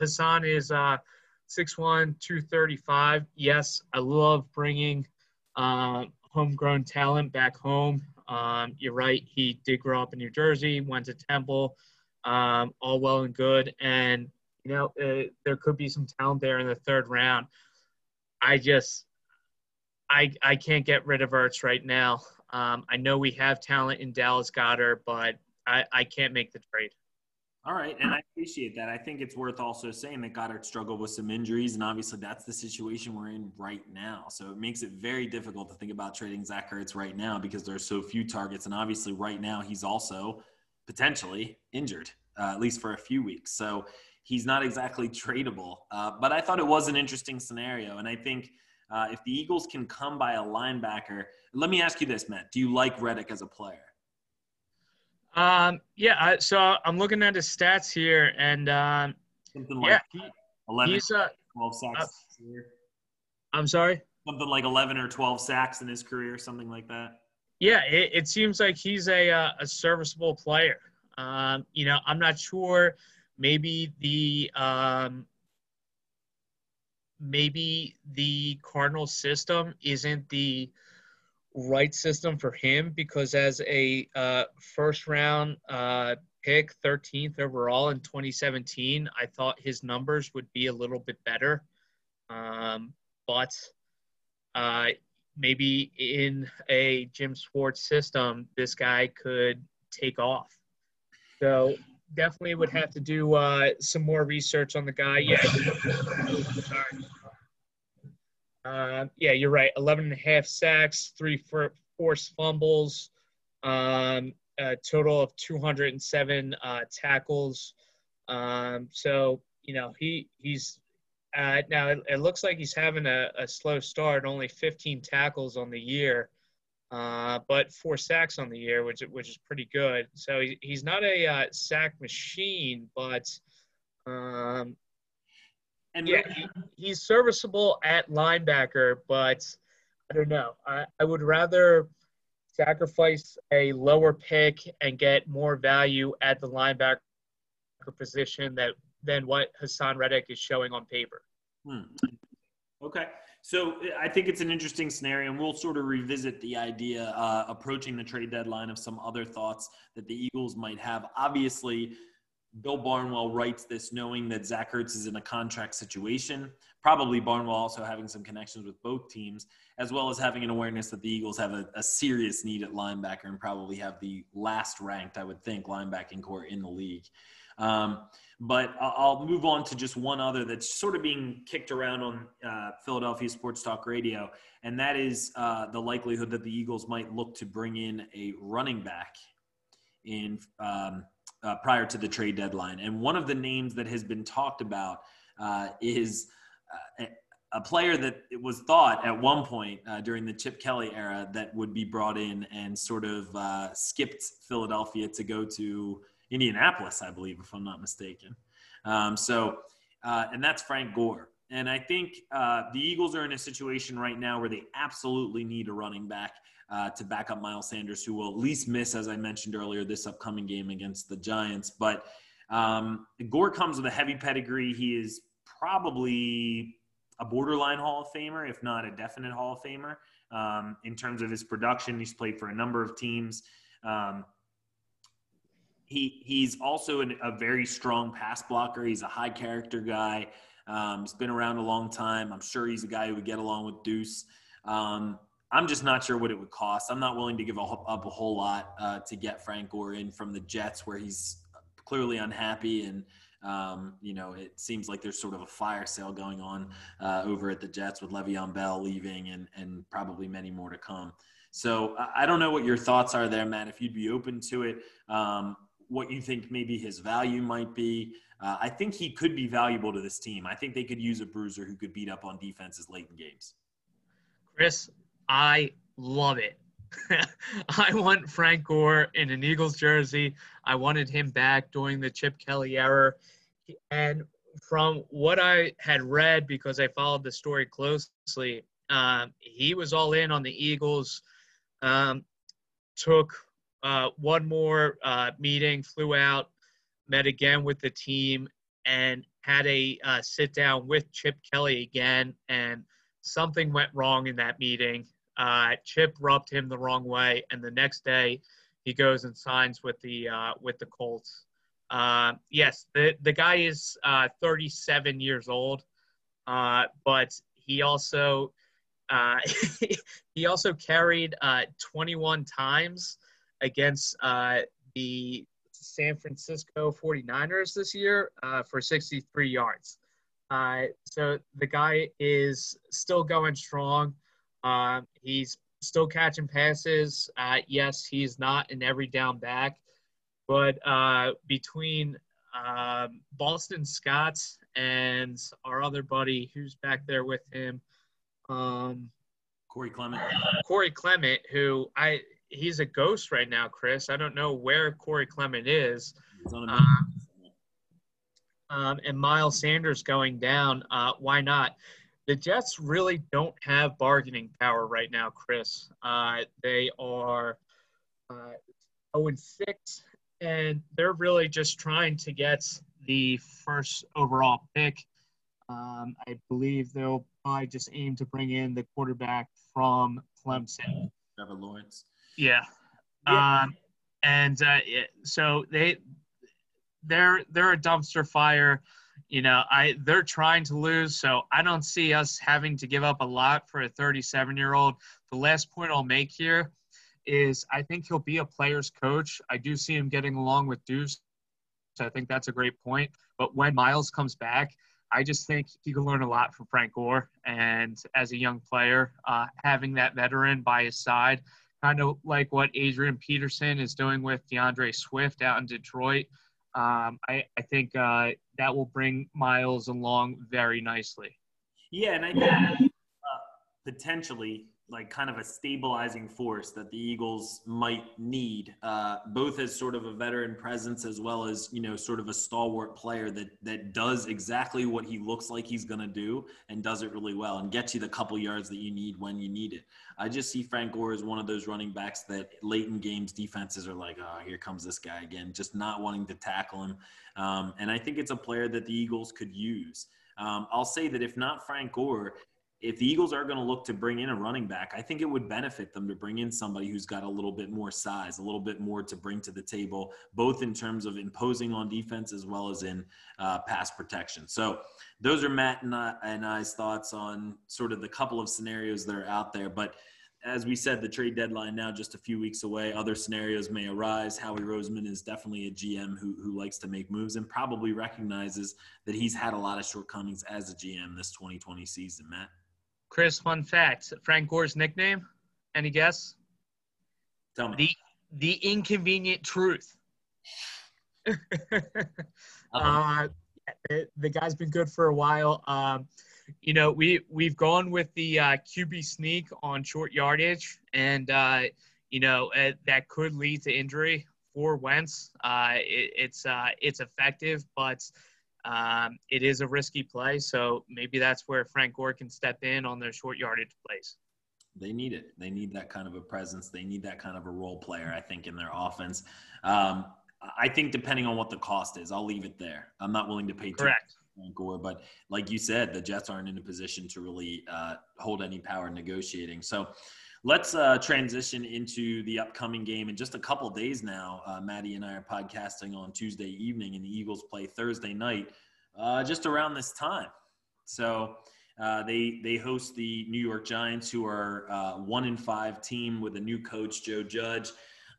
Haason is uh, 6'1", 235. Yes, I love bringing uh, homegrown talent back home. Um, you're right. He did grow up in New Jersey, went to Temple, um, all well and good. And, you know, uh, there could be some talent there in the third round. I just, I, I can't get rid of Ertz right now. Um, I know we have talent in Dallas Goedert, but I, I can't make the trade. All right, and I appreciate that. I think it's worth also saying that Goedert struggled with some injuries, and obviously that's the situation we're in right now. So it makes it very difficult to think about trading Zach Ertz right now because there are so few targets, and obviously right now he's also potentially injured, uh, at least for a few weeks. So he's not exactly tradable. Uh, but I thought it was an interesting scenario, and I think – uh, if the Eagles can come by a linebacker, let me ask you this, Matt: Do you like Reddick as a player? Um, yeah. I, so I'm looking at his stats here, and um, something like yeah, 11, he's, uh, 12 sacks. Uh, I'm sorry. Something like 11 or 12 sacks in his career, something like that. Yeah, it, it seems like he's a uh, a serviceable player. Um, you know, I'm not sure. Maybe the um, maybe the Cardinal system isn't the right system for him because as a uh, first round uh, pick, 13th overall in 2017, I thought his numbers would be a little bit better. Um, but uh, maybe in a Jim Schwartz system, this guy could take off. So definitely would have to do uh, some more research on the guy. Yeah. <laughs> Uh, yeah, you're right. 11 and a half sacks, three for forced fumbles, um, a total of 207 uh, tackles. Um, so, you know, he he's uh, now it, it, looks like he's having a, a, slow start, only 15 tackles on the year uh, but four sacks on the year, which which is pretty good. So he, he's not a uh, sack machine, but um, and yeah, he, he's serviceable at linebacker. But I don't know. I, I would rather sacrifice a lower pick and get more value at the linebacker position that than what Haason Reddick is showing on paper. Hmm. Okay. So I think it's an interesting scenario, and we'll sort of revisit the idea uh, approaching the trade deadline of some other thoughts that the Eagles might have. Obviously, Bill Barnwell writes this knowing that Zach Ertz is in a contract situation. Probably Barnwell also having some connections with both teams, as well as having an awareness that the Eagles have a, a serious need at linebacker and probably have the last ranked, I would think, linebacking core in the league. Um, but I'll move on to just one other that's sort of being kicked around on uh, Philadelphia Sports Talk Radio, and that is uh, the likelihood that the Eagles might look to bring in a running back in um, uh, prior to the trade deadline. And one of the names that has been talked about uh, is uh, a player that was thought at one point uh, during the Chip Kelly era that would be brought in and sort of skipped Philadelphia to go to Indianapolis, I believe, if I'm not mistaken. Um, so, uh, and that's Frank Gore. And I think uh, the Eagles are in a situation right now where they absolutely need a running back uh, to back up Miles Sanders, who will at least miss, as I mentioned earlier, this upcoming game against the Giants. But um, Gore comes with a heavy pedigree. He is probably a borderline Hall of Famer, if not a definite Hall of Famer. Um, in terms of his production, he's played for a number of teams. Um, he he's also an, a very strong pass blocker. He's a high character guy. Um, he's been around a long time. I'm sure he's a guy who would get along with Deuce. Um, I'm just not sure what it would cost. I'm not willing to give a, up a whole lot uh, to get Frank Gore in from the Jets, where he's clearly unhappy, and um, you know it seems like there's sort of a fire sale going on uh, over at the Jets with Le'Veon Bell leaving, and and probably many more to come. So I don't know what your thoughts are there, Matt. If you'd be open to it, um, what you think maybe his value might be. Uh, I think he could be valuable to this team. I think they could use a bruiser who could beat up on defenses late in games. Chris, I love it. <laughs> I want Frank Gore in an Eagles jersey. I wanted him back during the Chip Kelly era. And from what I had read, because I followed the story closely, um, he was all in on the Eagles. Um, took uh, one more uh, meeting, flew out, met again with the team, and had a uh, sit down with Chip Kelly again. And something went wrong in that meeting. Uh, Chip rubbed him the wrong way, and the next day he goes and signs with the uh, with the Colts. Uh, yes, the the guy is 37 years old, but he also uh, <laughs> he also carried uh, 21 times against uh, the San Francisco 49ers this year uh, for 63 yards. Uh, so the guy is still going strong. Um, he's still catching passes. yes, he's not an every down back, but between um, Boston Scott and our other buddy who's back there with him, um, Corey Clement. Corey Clement, who I he's a ghost right now, Chris. I don't know where Corey Clement is. Uh, um, and Miles Sanders going down. Uh, why not? The Jets really don't have bargaining power right now, Chris. Uh, they are uh, 0 6, and they're really just trying to get the first overall pick. Um, I believe they'll probably just aim to bring in the quarterback from Clemson. Trevor Lawrence. Yeah. yeah. Um, and uh, so they they're they're a dumpster fire. You know, I they're trying to lose, so I don't see us having to give up a lot for a 37 year old. The last point I'll make here is I think he'll be a player's coach. I do see him getting along with Duce. So I think that's a great point. But when Miles comes back, I just think he could learn a lot from Frank Gore. And as a young player, uh, having that veteran by his side, kind of like what Adrian Peterson is doing with D'Andre Swift out in Detroit, um, I, I, think uh, that will bring Miles along very nicely. Yeah, and I think uh, potentially like kind of a stabilizing force that the Eagles might need, uh, both as sort of a veteran presence as well as you know sort of a stalwart player that that does exactly what he looks like he's going to do and does it really well and gets you the couple yards that you need when you need it. I just see Frank Gore as one of those running backs that late in games defenses are like, oh, here comes this guy again, just not wanting to tackle him. Um, and I think it's a player that the Eagles could use. Um, I'll say that if not Frank Gore, if the Eagles are going to look to bring in a running back, I think it would benefit them to bring in somebody who's got a little bit more size, a little bit more to bring to the table, both in terms of imposing on defense as well as in uh, pass protection. So, those are Matt and, I, and I's thoughts on sort of the couple of scenarios that are out there. But as we said, the trade deadline now just a few weeks away. Other scenarios may arise. Howie Roseman is definitely a GM who, who likes to make moves and probably recognizes that he's had a lot of shortcomings as a GM this 2020 season, Matt. Chris, fun fact: Frank Gore's nickname. Any guess? Tell me. The the inconvenient truth. <laughs> uh, the, the, guy's been good for a while. Um, you know, we we've gone with the uh, QB sneak on short yardage, and uh, you know uh, that could lead to injury for Wentz. Uh, it, it's uh, it's effective, but um, it is a risky play, so maybe that's where Frank Gore can step in on their short yardage plays. They need it. They need that kind of a presence. They need that kind of a role player, I think, in their offense. Um, I think depending on what the cost is, I'll leave it there. I'm not willing to pay correct Frank Gore, but like you said, the Jets aren't in a position to really uh, hold any power negotiating. So Let's uh, transition into the upcoming game in just a couple days now. Uh, Maddie and I are podcasting on Tuesday evening, and the Eagles play Thursday night, uh, just around this time. So uh, they they host the New York Giants, who are uh, one in five team with a new coach, Joe Judge.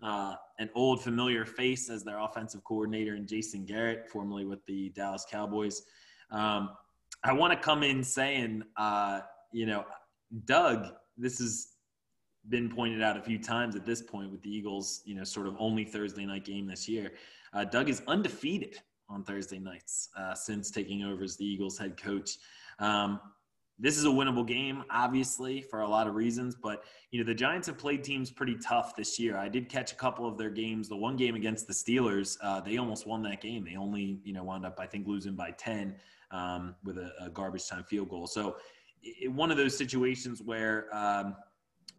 Uh, an old familiar face as their offensive coordinator, and Jason Garrett, formerly with the Dallas Cowboys. Um, I want to come in saying, you know, Doug, this is been pointed out a few times at this point with the Eagles, you know, sort of only Thursday night game this year. Uh, Doug is undefeated on Thursday nights uh, since taking over as the Eagles head coach. Um, this is a winnable game, obviously, for a lot of reasons. But you know, the Giants have played teams pretty tough this year. I did catch a couple of their games. The one game against the Steelers, uh, they almost won that game. They only, you know, wound up, I think, losing by ten um, with a, a, garbage time field goal. So, it, one of those situations where um,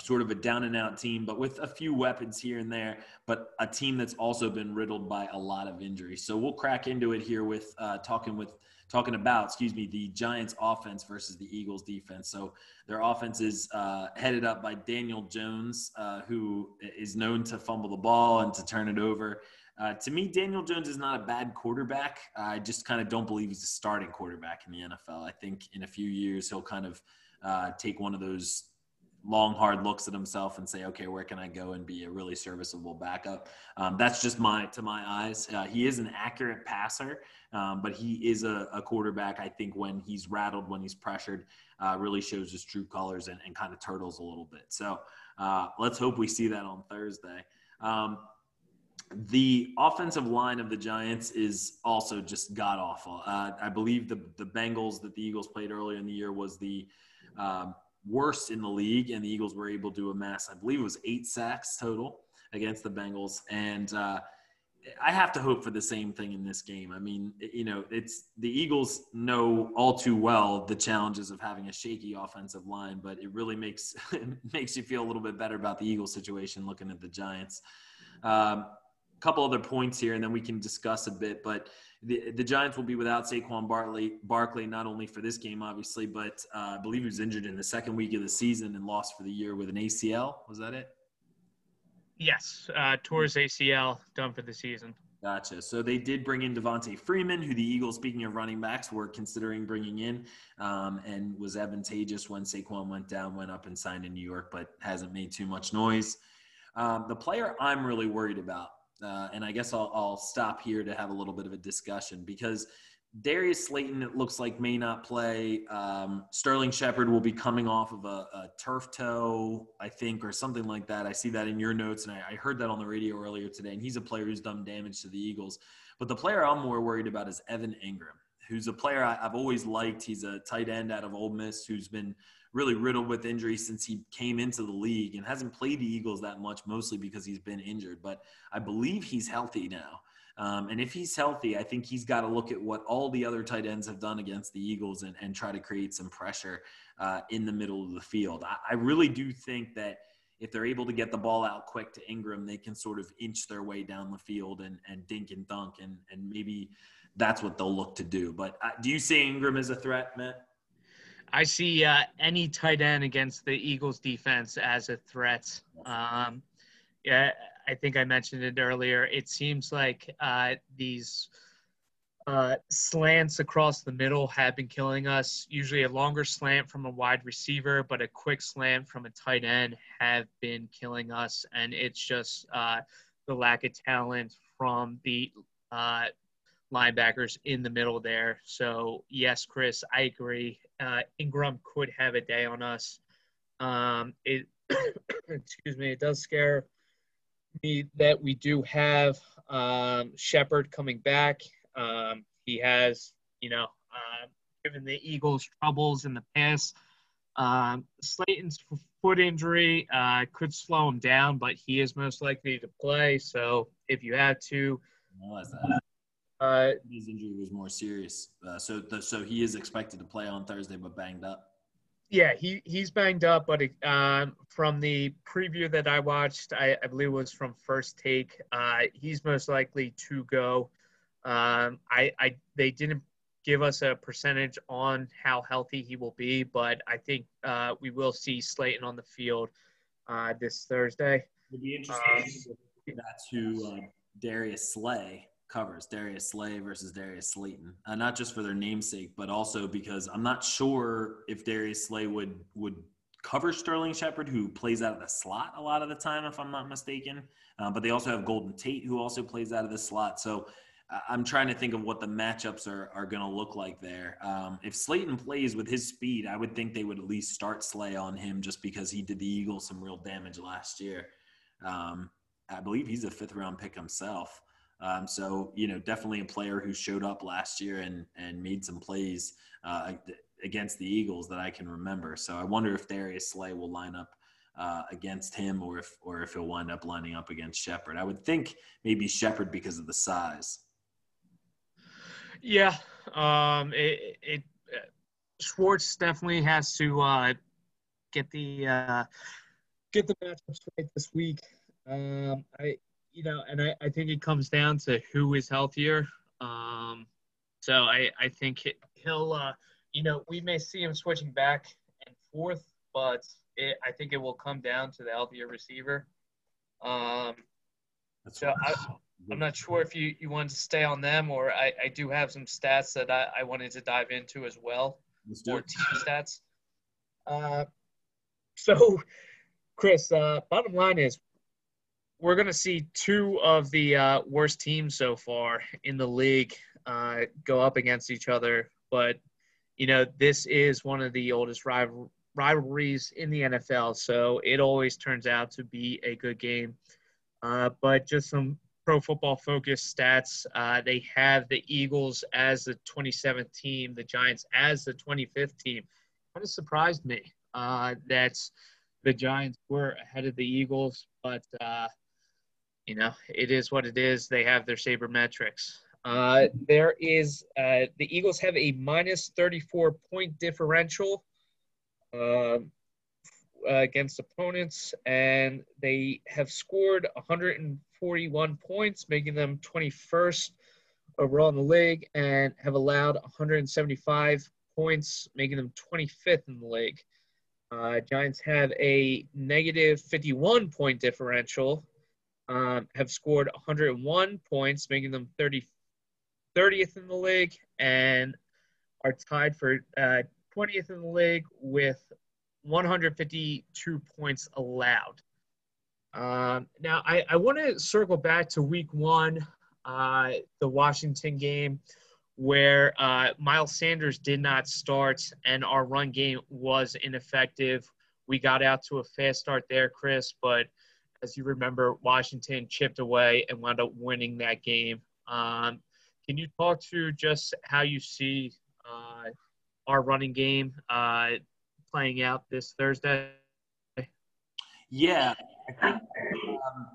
sort of a down and out team, but with a few weapons here and there, but a team that's also been riddled by a lot of injuries. So we'll crack into it here with uh, talking with talking about, excuse me, the Giants offense versus the Eagles defense. So their offense is uh, headed up by Daniel Jones, uh, who is known to fumble the ball and to turn it over. Uh, to me, Daniel Jones is not a bad quarterback. I just kind of don't believe he's a starting quarterback in the NFL. I think in a few years he'll kind of uh, take one of those long hard looks at himself and say okay where can i go and be a really serviceable backup? Um, that's just my to my eyes. Uh, he is an accurate passer um, but he is a, a, quarterback i think when he's rattled when he's pressured uh, really shows his true colors and, and kind of turtles a little bit. So uh, let's hope we see that on thursday. Um, the offensive line of the Giants is also just god awful. Uh, I believe the the Bengals that the Eagles played earlier in the year was the um, worst in the league, and the Eagles were able to amass, I believe it was eight sacks total against the Bengals. And uh, I have to hope for the same thing in this game. I mean, you know, it's the Eagles know all too well the challenges of having a shaky offensive line, but it really makes <laughs> makes you feel a little bit better about the Eagles situation looking at the Giants. Um, couple other points here, and then we can discuss a bit. But the, the Giants will be without Saquon Barkley, Barkley not only for this game, obviously, but uh, I believe he was injured in the second week of the season and lost for the year with an ACL. Was that it? Yes, uh, tore his ACL, done for the season. Gotcha. So they did bring in Devonta Freeman, who the Eagles, speaking of running backs, were considering bringing in, um, and was advantageous when Saquon went down, went up and signed in New York, but hasn't made too much noise. Um, the player I'm really worried about uh, and I guess I'll, I'll stop here to have a little bit of a discussion because Darius Slayton, it looks like, may not play. Um, Sterling Shepard will be coming off of a, a, turf toe, I think, or something like that. I see that in your notes, and I, I, heard that on the radio earlier today. And he's a player who's done damage to the Eagles. But the player I'm more worried about is Evan Engram, who's a player I, I've always liked. He's a tight end out of Ole Miss who's been really riddled with injuries since he came into the league and hasn't played the Eagles that much, mostly because he's been injured. But I believe he's healthy now. Um, and if he's healthy, I think he's got to look at what all the other tight ends have done against the Eagles and, and try to create some pressure uh, in the middle of the field. I, I really do think that if they're able to get the ball out quick to Engram, they can sort of inch their way down the field and, and dink and dunk, and, and maybe that's what they'll look to do. But uh, do you see Engram as a threat, Matt? I see uh, any tight end against the Eagles defense as a threat. Um, yeah, I think I mentioned it earlier. It seems like uh, these uh, slants across the middle have been killing us. Usually, a longer slant from a wide receiver, but a quick slant from a tight end have been killing us. And it's just uh, the lack of talent from the uh, linebackers in the middle there. So yes, Chris, I agree. Uh, Engram could have a day on us. Um, it <coughs> excuse me, it does scare me that we do have um, Shepard coming back. Um, he has, you know, uh, given the Eagles troubles in the past. Um, Slayton's foot injury uh, could slow him down, but he is most likely to play. So if you had to, uh, His injury was more serious, uh, so the, so he is expected to play on Thursday, but banged up. Yeah, he he's banged up, but um, from the preview that I watched, I, I believe it was from First Take. Uh, he's most likely to go. Um, I, I they didn't give us a percentage on how healthy he will be, but I think uh, we will see Slayton on the field uh, this Thursday. It'd be interesting. Um, that's who uh, Darius Slay covers Darius Slay versus Darius Slayton, uh, not just for their namesake, but also because I'm not sure if Darius Slay would would cover Sterling Shepard, who plays out of the slot a lot of the time, if I'm not mistaken. Uh, but they also have Golden Tate, who also plays out of the slot. So I'm trying to think of what the matchups are, are going to look like there. Um, if Slayton plays with his speed, I would think they would at least start Slay on him just because he did the Eagles some real damage last year. Um, I believe he's a fifth round pick himself. Um, so, you know, definitely a player who showed up last year and, and made some plays uh, against the Eagles that I can remember. So I wonder if Darius Slay will line up uh, against him or if, or if he'll wind up lining up against Shepard. I would think maybe Shepard because of the size. Yeah, um, it, it uh, Schwartz definitely has to uh, get the uh, get the matchups right this week. Um, I you know, and I, I think it comes down to who is healthier. Um, so I I think he'll uh, you know we may see him switching back and forth, but it, I think it will come down to the healthier receiver. Um, That's so I, I'm not sure if you, you wanted to stay on them, or I, I do have some stats that I, I wanted to dive into as well, or team stats. Uh, so, Chris, uh, bottom line is we're going to see two of the uh, worst teams so far in the league uh, go up against each other. But, you know, this is one of the oldest rival- rivalries in the NFL, so it always turns out to be a good game. Uh, but just some Pro Football Focus stats, uh, they have the Eagles as the 27th team, the Giants as the 25th team. Kind of surprised me uh, that the Giants were ahead of the Eagles, but uh, you know it is what it is. They have their sabermetrics. Uh, there is uh, the Eagles have a minus 34 point differential. Um, uh, against opponents, and they have scored 141 points, making them 21st overall in the league, and have allowed 175 points, making them 25th in the league. Uh, Giants have a negative 51 point differential, um, have scored 101 points, making them 30, 30th in the league, and are tied for uh, 20th in the league with 152 points allowed. Um, now, I, I want to circle back to week one, uh, the Washington game, where uh, Miles Sanders did not start and our run game was ineffective. We got out to a fast start there, Chris, but as you remember, Washington chipped away and wound up winning that game. Um, can you talk to just how you see uh, our running game uh, playing out this Thursday? Yeah, I think, um,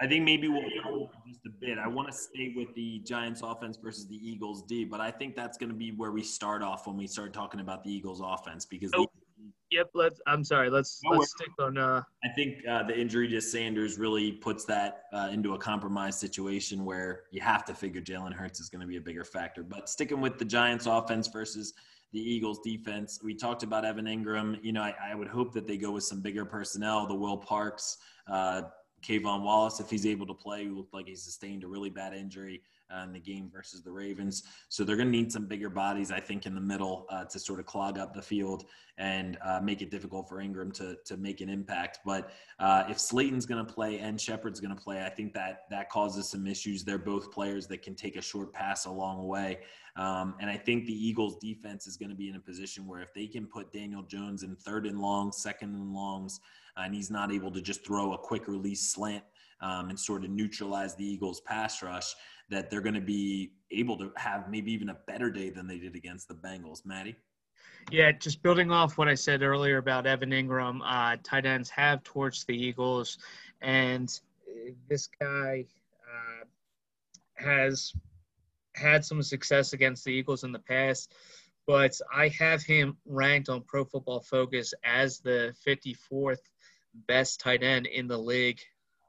I think maybe we'll go just a bit. I want to stay with the Giants offense versus the Eagles D, but I think that's going to be where we start off when we start talking about the Eagles offense because. Oh, the, yep. Let's. I'm sorry. Let's no let's stick on. Uh, I think uh, the injury to Sanders really puts that uh, into a compromised situation where you have to figure Jalen Hurts is going to be a bigger factor. But sticking with the Giants offense versus the Eagles defense. We talked about Evan Engram. You know, I, I, would hope that they go with some bigger personnel, the Will Parks, uh, K'Von Wallace, if he's able to play. He looked like he sustained a really bad injury uh, in the game versus the Ravens. So they're going to need some bigger bodies, I think, in the middle uh, to sort of clog up the field and uh, make it difficult for Engram to to make an impact. But uh, if Slayton's going to play and Shepard's going to play, I think that that causes some issues. They're both players that can take a short pass a long way. Um, and I think the Eagles defense is going to be in a position where if they can put Daniel Jones in third and longs, second and longs, and he's not able to just throw a quick release slant um, and sort of neutralize the Eagles pass rush, that they're going to be able to have maybe even a better day than they did against the Bengals. Maddie? Yeah, just building off what I said earlier about Evan Engram, uh, tight ends have torched the Eagles, and this guy uh, has had some success against the Eagles in the past, but I have him ranked on Pro Football Focus as the 54th best tight end in the league.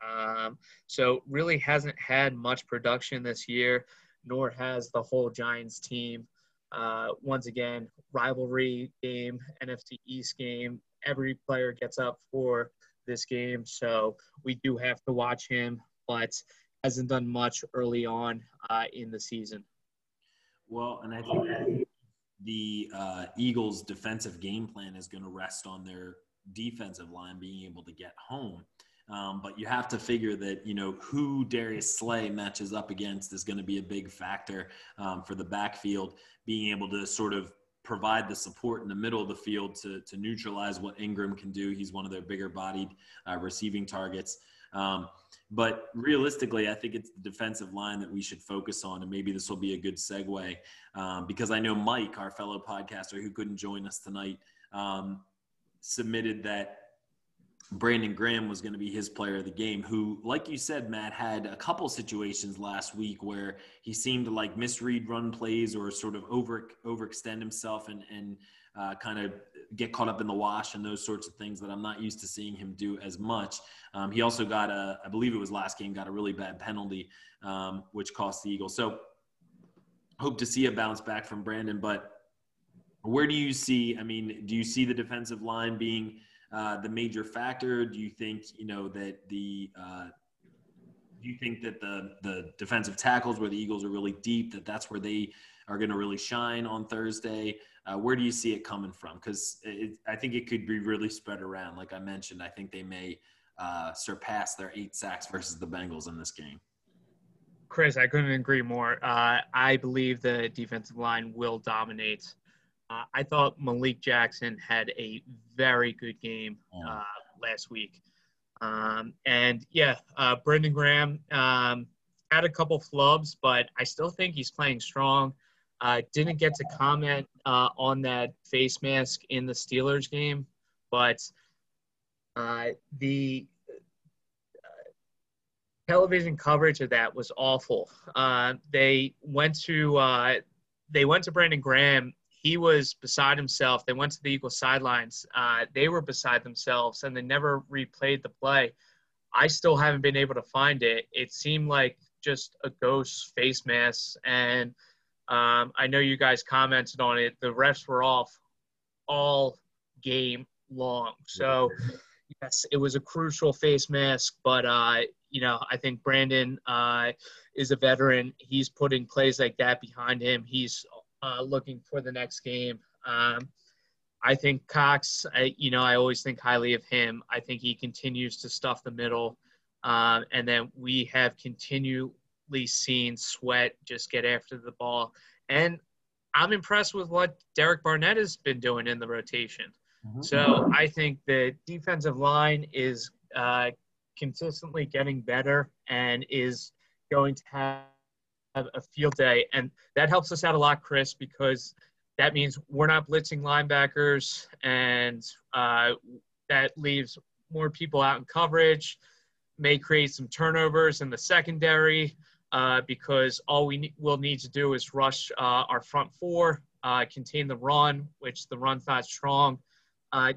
Um, so really hasn't had much production this year, nor has the whole Giants team. Uh, once again, rivalry game, NFC East game. Every player gets up for this game, so we do have to watch him. But hasn't done much early on uh, in the season. Well, and I think the uh, Eagles' defensive game plan is going to rest on their defensive line being able to get home. Um, but you have to figure that you know who Darius Slay matches up against is going to be a big factor um, for the backfield. Being able to sort of provide the support in the middle of the field to to neutralize what Engram can do. He's one of their bigger bodied uh, receiving targets. Um, but realistically, I think it's the defensive line that we should focus on, and maybe this will be a good segue um, because I know Mike, our fellow podcaster who couldn't join us tonight, um, submitted that Brandon Graham was going to be his player of the game, who, like you said, Matt, had a couple situations last week where he seemed to like misread run plays or sort of over overextend himself and and uh, kind of get caught up in the wash and those sorts of things that I'm not used to seeing him do as much. Um, he also got a, I believe it was last game, got a really bad penalty, um, which cost the Eagles. So hope to see a bounce back from Brandon, but where do you see, I mean, do you see the defensive line being uh, the major factor? Do you think, you know, that the, uh, do you think that the the defensive tackles where the Eagles are really deep that that's where they are going to really shine on Thursday? Uh, where do you see it coming from? Because I think it could be really spread around. Like I mentioned, I think they may uh, surpass their eight sacks versus the Bengals in this game. Chris, I couldn't agree more. Uh, I believe the defensive line will dominate. Uh, I thought Malik Jackson had a very good game uh, last week. Um, and yeah, uh, Brandon Graham um, had a couple flubs, but I still think he's playing strong. Uh, didn't get to comment uh, on that face mask in the Steelers game, but uh, the television coverage of that was awful. Uh, they went to uh, they went to Brandon Graham. He was beside himself. They went to the Eagles sidelines. they were beside themselves, and they never replayed the play. I still haven't been able to find it. It seemed like just a ghost face mask and um, I know you guys commented on it. The refs were off all game long. So, yes, it was a crucial face mask. But, uh, you know, I think Brandon uh, is a veteran. He's putting plays like that behind him. He's uh, looking for the next game. Um, I think Cox, I, you know, I always think highly of him. I think he continues to stuff the middle. Um, and then we have continually seen Sweat just get after the ball. And I'm impressed with what Derek Barnett has been doing in the rotation. Mm-hmm. So I think the defensive line is uh, consistently getting better and is going to have a field day. And that helps us out a lot, Chris, because that means we're not blitzing linebackers and uh, that leaves more people out in coverage, may create some turnovers in the secondary uh, because all we ne- will need to do is rush uh, our front four, uh, contain the run, which the run's not strong. Uh,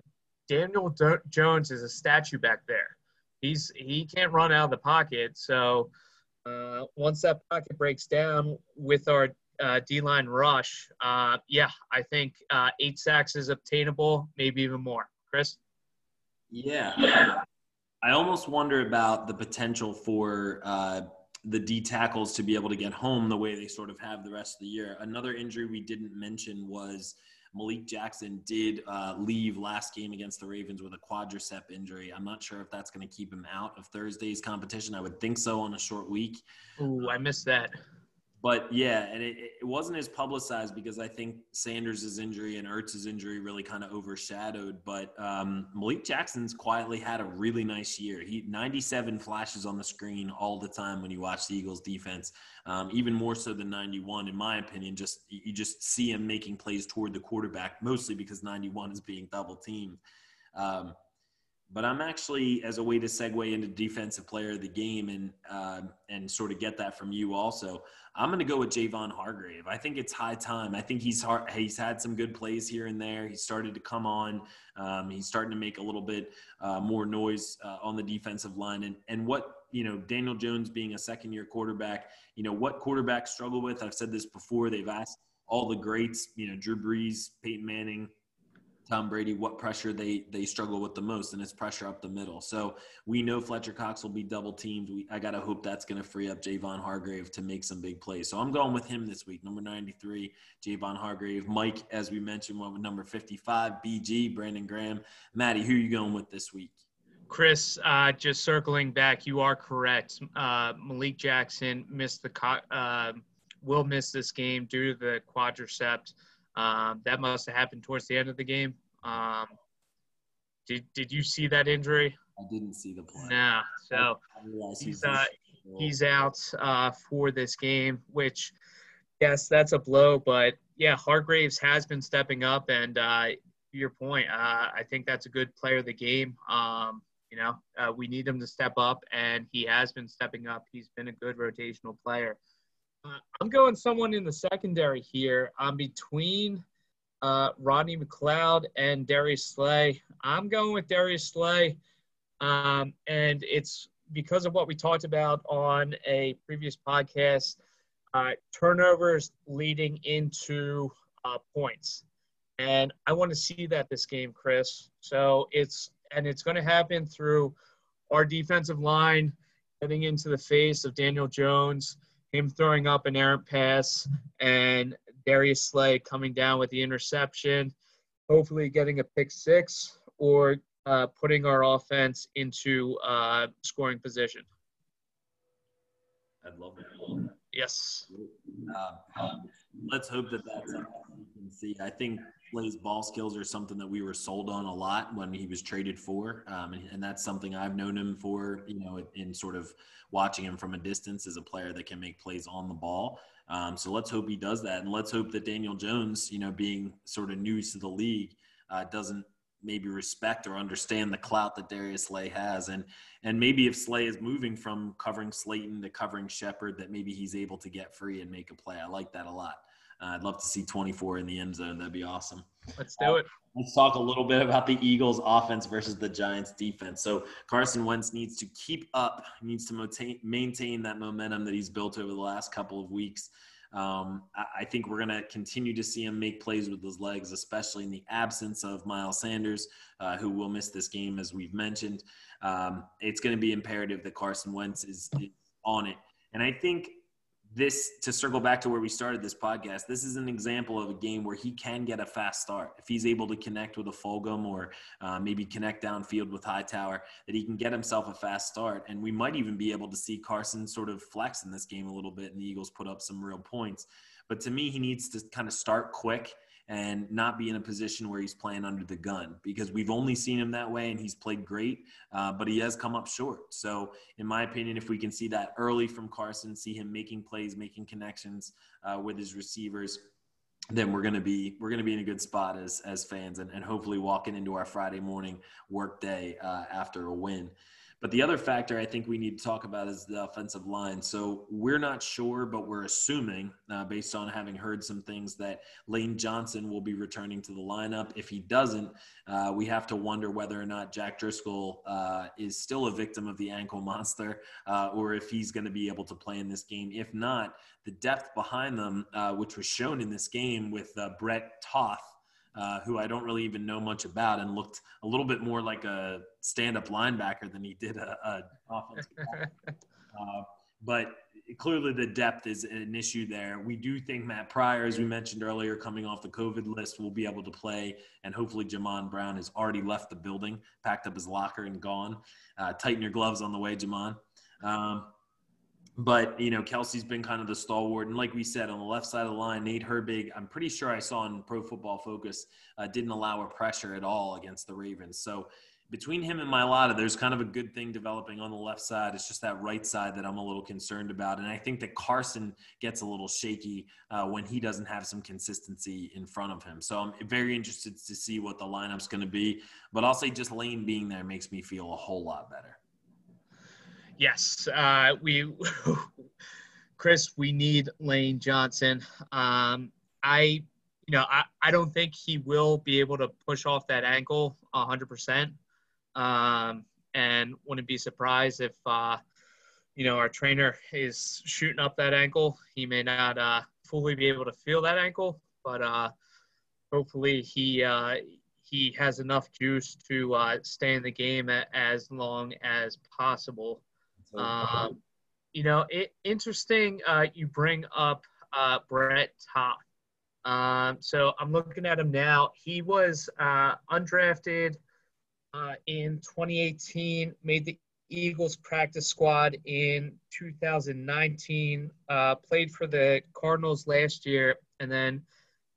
Daniel Jones is a statue back there. He's he can't run out of the pocket. So uh, once that pocket breaks down with our uh, D line rush, yeah, I think eight sacks is obtainable, maybe even more. Chris. Yeah. I almost wonder about the potential for uh, the D tackles to be able to get home the way they sort of have the rest of the year. Another injury we didn't mention was Malik Jackson did uh, leave last game against the Ravens with a quadricep injury. I'm not sure if that's going to keep him out of Thursday's competition. I would think so on a short week. Ooh, I missed that but yeah, and it, it wasn't as publicized because I think Sanders' injury and Ertz's injury really kind of overshadowed. But um, Malik Jackson's quietly had a really nice year. He 97 flashes on the screen all the time when you watch the Eagles defense, um, even more so than 91 in my opinion. Just you just see him making plays toward the quarterback, mostly because 91 is being double teamed. Um, but I'm actually, as a way to segue into defensive player of the game and uh, and sort of get that from you also, I'm going to go with Javon Hargrave. I think it's high time. I think he's hard, he's had some good plays here and there. He's started to come on. Um, he's starting to make a little bit uh, more noise uh, on the defensive line. And and what you know, Daniel Jones being a second year quarterback, you know, what quarterbacks struggle with. I've said this before. They've asked all the greats, you know, Drew Brees, Peyton Manning, Tom Brady what pressure they they struggle with the most, and it's pressure up the middle. So we know Fletcher Cox will be double teamed. We, I gotta hope that's gonna free up Javon Hargrave to make some big plays. So I'm going with him this week, number 93, Javon Hargrave. Mike, as we mentioned, went with number 55, BG, Brandon Graham. Maddie, who are you going with this week? Chris, uh, just circling back, you are correct. Uh, Malik Jackson missed the co- uh, will miss this game due to the quadricep. Um, that must have happened towards the end of the game. Um, did Did you see that injury? I didn't see the play. Nah. So he's uh, he's out uh, for this game, which yes, that's a blow. But yeah, Hargreaves has been stepping up, and uh, to your point, uh, I think that's a good player of the game. Um, you know, uh, we need him to step up, and he has been stepping up. He's been a good rotational player. I'm going someone in the secondary here. I'm between uh, Rodney McLeod and Darius Slay. I'm going with Darius Slay, um, and it's because of what we talked about on a previous podcast. Uh, turnovers leading into uh, points, and I want to see that this game, Chris. So it's and it's going to happen through our defensive line getting into the face of Daniel Jones, him throwing up an errant pass, and Darius Slay coming down with the interception, hopefully getting a pick six or uh, putting our offense into uh, scoring position. I'd love that. Yes. Uh, let's hope that that's you can see. I think Slay's ball skills are something that we were sold on a lot when he was traded for, um, and, and, that's something I've known him for. You know, in sort of watching him from a distance as a player that can make plays on the ball. Um, so let's hope he does that, and let's hope that Daniel Jones, you know, being sort of new to the league, uh, doesn't maybe respect or understand the clout that Darius Slay has, and and maybe if Slay is moving from covering Slayton to covering Shepard, that maybe he's able to get free and make a play. I like that a lot. Uh, I'd love to see 24 in the end zone. That'd be awesome. Let's do it. Let's talk a little bit about the Eagles' offense versus the Giants' defense. So Carson Wentz needs to keep up, he needs to maintain, maintain that momentum that he's built over the last couple of weeks. Um, I, think we're going to continue to see him make plays with his legs, especially in the absence of Miles Sanders, uh, who will miss this game, as we've mentioned. Um, it's going to be imperative that Carson Wentz is, is on it. And I think this to circle back to where we started this podcast this is an example of a game where he can get a fast start. If he's able to connect with a fulgham or uh, maybe connect downfield with hightower that he can get himself a fast start. And we might even be able to see carson sort of flex in this game a little bit and the eagles put up some real points. But to me he needs to kind of start quick and not be in a position where he's playing under the gun because we've only seen him that way and he's played great, uh, but he has come up short. So, in my opinion, if we can see that early from Carson, see him making plays, making connections uh, with his receivers, then we're gonna be we're gonna be in a good spot as as fans and, and hopefully walking into our Friday morning work day uh, after a win. But the other factor I think we need to talk about is the offensive line. So we're not sure, but we're assuming, uh, based on having heard some things, that Lane Johnson will be returning to the lineup. If he doesn't, uh, we have to wonder whether or not Jack Driscoll uh, is still a victim of the ankle monster uh, or if he's going to be able to play in this game. If not, the depth behind them, uh, which was shown in this game with uh, Brett Toth uh, who I don't really even know much about, and looked a little bit more like a stand-up linebacker than he did a, a offensive. <laughs> uh, but clearly, the depth is an issue there. We do think Matt Pryor, as we mentioned earlier, coming off the COVID list, will be able to play, and hopefully, Jamon Brown has already left the building, packed up his locker, and gone. Uh, tighten your gloves on the way, Jamon. Um, but you know, Kelce's been kind of the stalwart, and like we said, on the left side of the line, Nate Herbig, I'm pretty sure I saw in Pro Football Focus, uh, didn't allow a pressure at all against the Ravens. So between him and Mailata, there's kind of a good thing developing on the left side. It's just that right side that I'm a little concerned about, and I think that Carson gets a little shaky uh, when he doesn't have some consistency in front of him. So I'm very interested to see what the lineup's going to be. But I'll say just Lane being there makes me feel a whole lot better. Yes, uh, we, <laughs> Chris, we need Lane Johnson. Um, I, you know, I, I don't think he will be able to push off that ankle 100%. Um, and wouldn't be surprised if, uh, you know, our trainer is shooting up that ankle. He may not uh, fully be able to feel that ankle, but uh, hopefully he uh, he has enough juice to uh, stay in the game as long as possible. Um, you know, it, interesting. Uh, you bring up uh, Brett Toth. Um, so I'm looking at him now. He was uh, undrafted uh, in 2018, made the Eagles practice squad in 2019, uh, played for the Cardinals last year, and then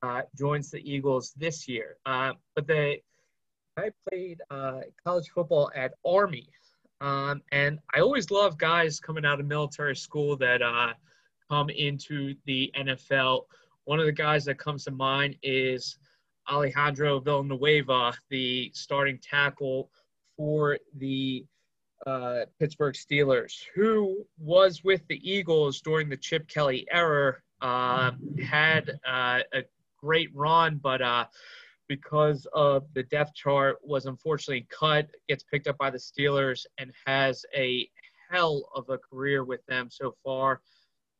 uh, joins the Eagles this year. Uh, but the I played uh, college football at Army, um, and I always love guys coming out of military school that uh, come into the NFL. One of the guys that comes to mind is Alejandro Villanueva, the starting tackle for the uh, Pittsburgh Steelers, who was with the Eagles during the Chip Kelly era, uh, had uh, a great run, but uh, because of the depth chart, was unfortunately cut, gets picked up by the Steelers, and has a hell of a career with them so far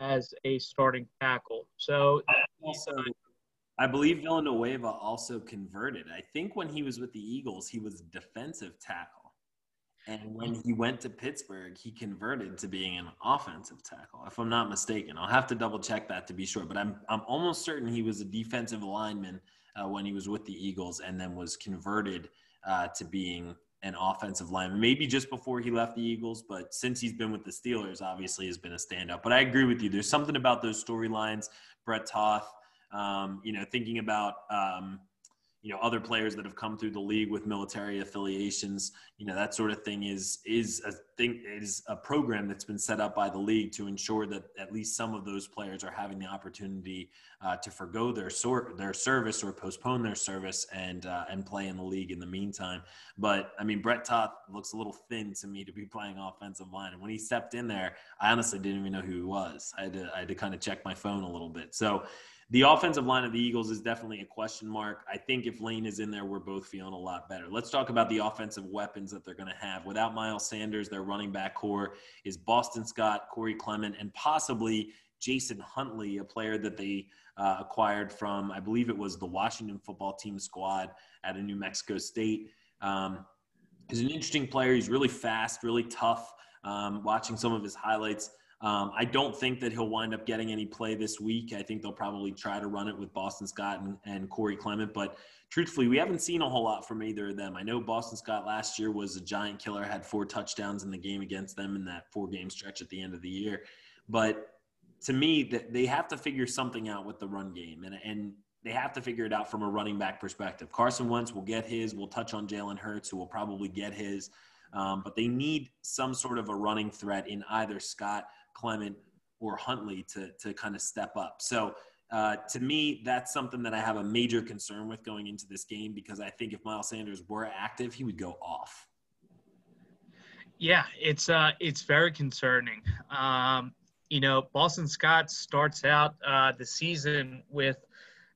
as a starting tackle. So also I believe Villanueva also converted. I think when he was with the Eagles, he was defensive tackle. And when he went to Pittsburgh, he converted to being an offensive tackle, if I'm not mistaken. I'll have to double check that to be sure, but I'm, I'm almost certain he was a defensive lineman uh, when he was with the Eagles and then was converted uh, to being an offensive lineman. Maybe just before he left the Eagles, but since he's been with the Steelers, obviously has been a standout. But I agree with you. There's something about those storylines. Brett Toth, um, you know, thinking about um, you know other players that have come through the league with military affiliations you know that sort of thing is is a thing is a program that's been set up by the league to ensure that at least some of those players are having the opportunity uh, to forego their sort their service or postpone their service and uh, and play in the league in the meantime. But i mean brett toth looks a little thin to me to be playing offensive line. And when he stepped in there i honestly didn't even know who he was. I had to, I had to kind of check my phone a little bit. So the offensive line of the Eagles is definitely a question mark. I think if Lane is in there, we're both feeling a lot better. Let's talk about the offensive weapons that they're going to have. Without Miles Sanders, their running back core is Boston Scott, Corey Clement, and possibly Jason Huntley, a player that they uh, acquired from, I believe it was the Washington football team squad at a New Mexico State. Um, he's an interesting player. He's really fast, really tough. Um, watching some of his highlights, um, I don't think that he'll wind up getting any play this week. I think they'll probably try to run it with Boston Scott and, and Corey Clement. But truthfully, we haven't seen a whole lot from either of them. I know Boston Scott last year was a giant killer, had four touchdowns in the game against them in that four game stretch at the end of the year. But to me, they have to figure something out with the run game. And, and they have to figure it out from a running back perspective. Carson Wentz will get his. We'll touch on Jalen Hurts, who will probably get his. Um, but they need some sort of a running threat in either Scott Clement or Huntley to to kind of step up. So uh, to me, that's something that I have a major concern with going into this game because I think if Miles Sanders were active, he would go off. Yeah, it's uh, it's very concerning. Um, you know, Boston Scott starts out uh, the season with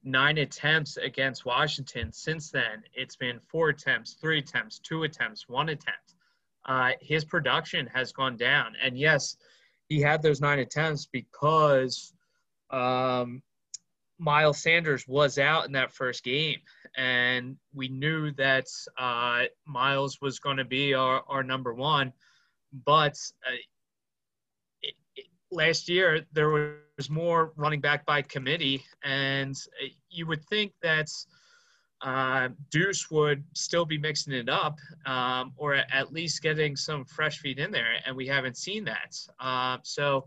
nine attempts against Washington. Since then, it's been four attempts, three attempts, two attempts, one attempt. Uh, his production has gone down, and yes, he had those nine attempts because um, Miles Sanders was out in that first game, and we knew that uh, Miles was going to be our, our number one. But uh, it, it, last year there was more running back by committee, and uh, you would think that uh, Duce would still be mixing it up, um, or at least getting some fresh feet in there, and we haven't seen that. Uh, so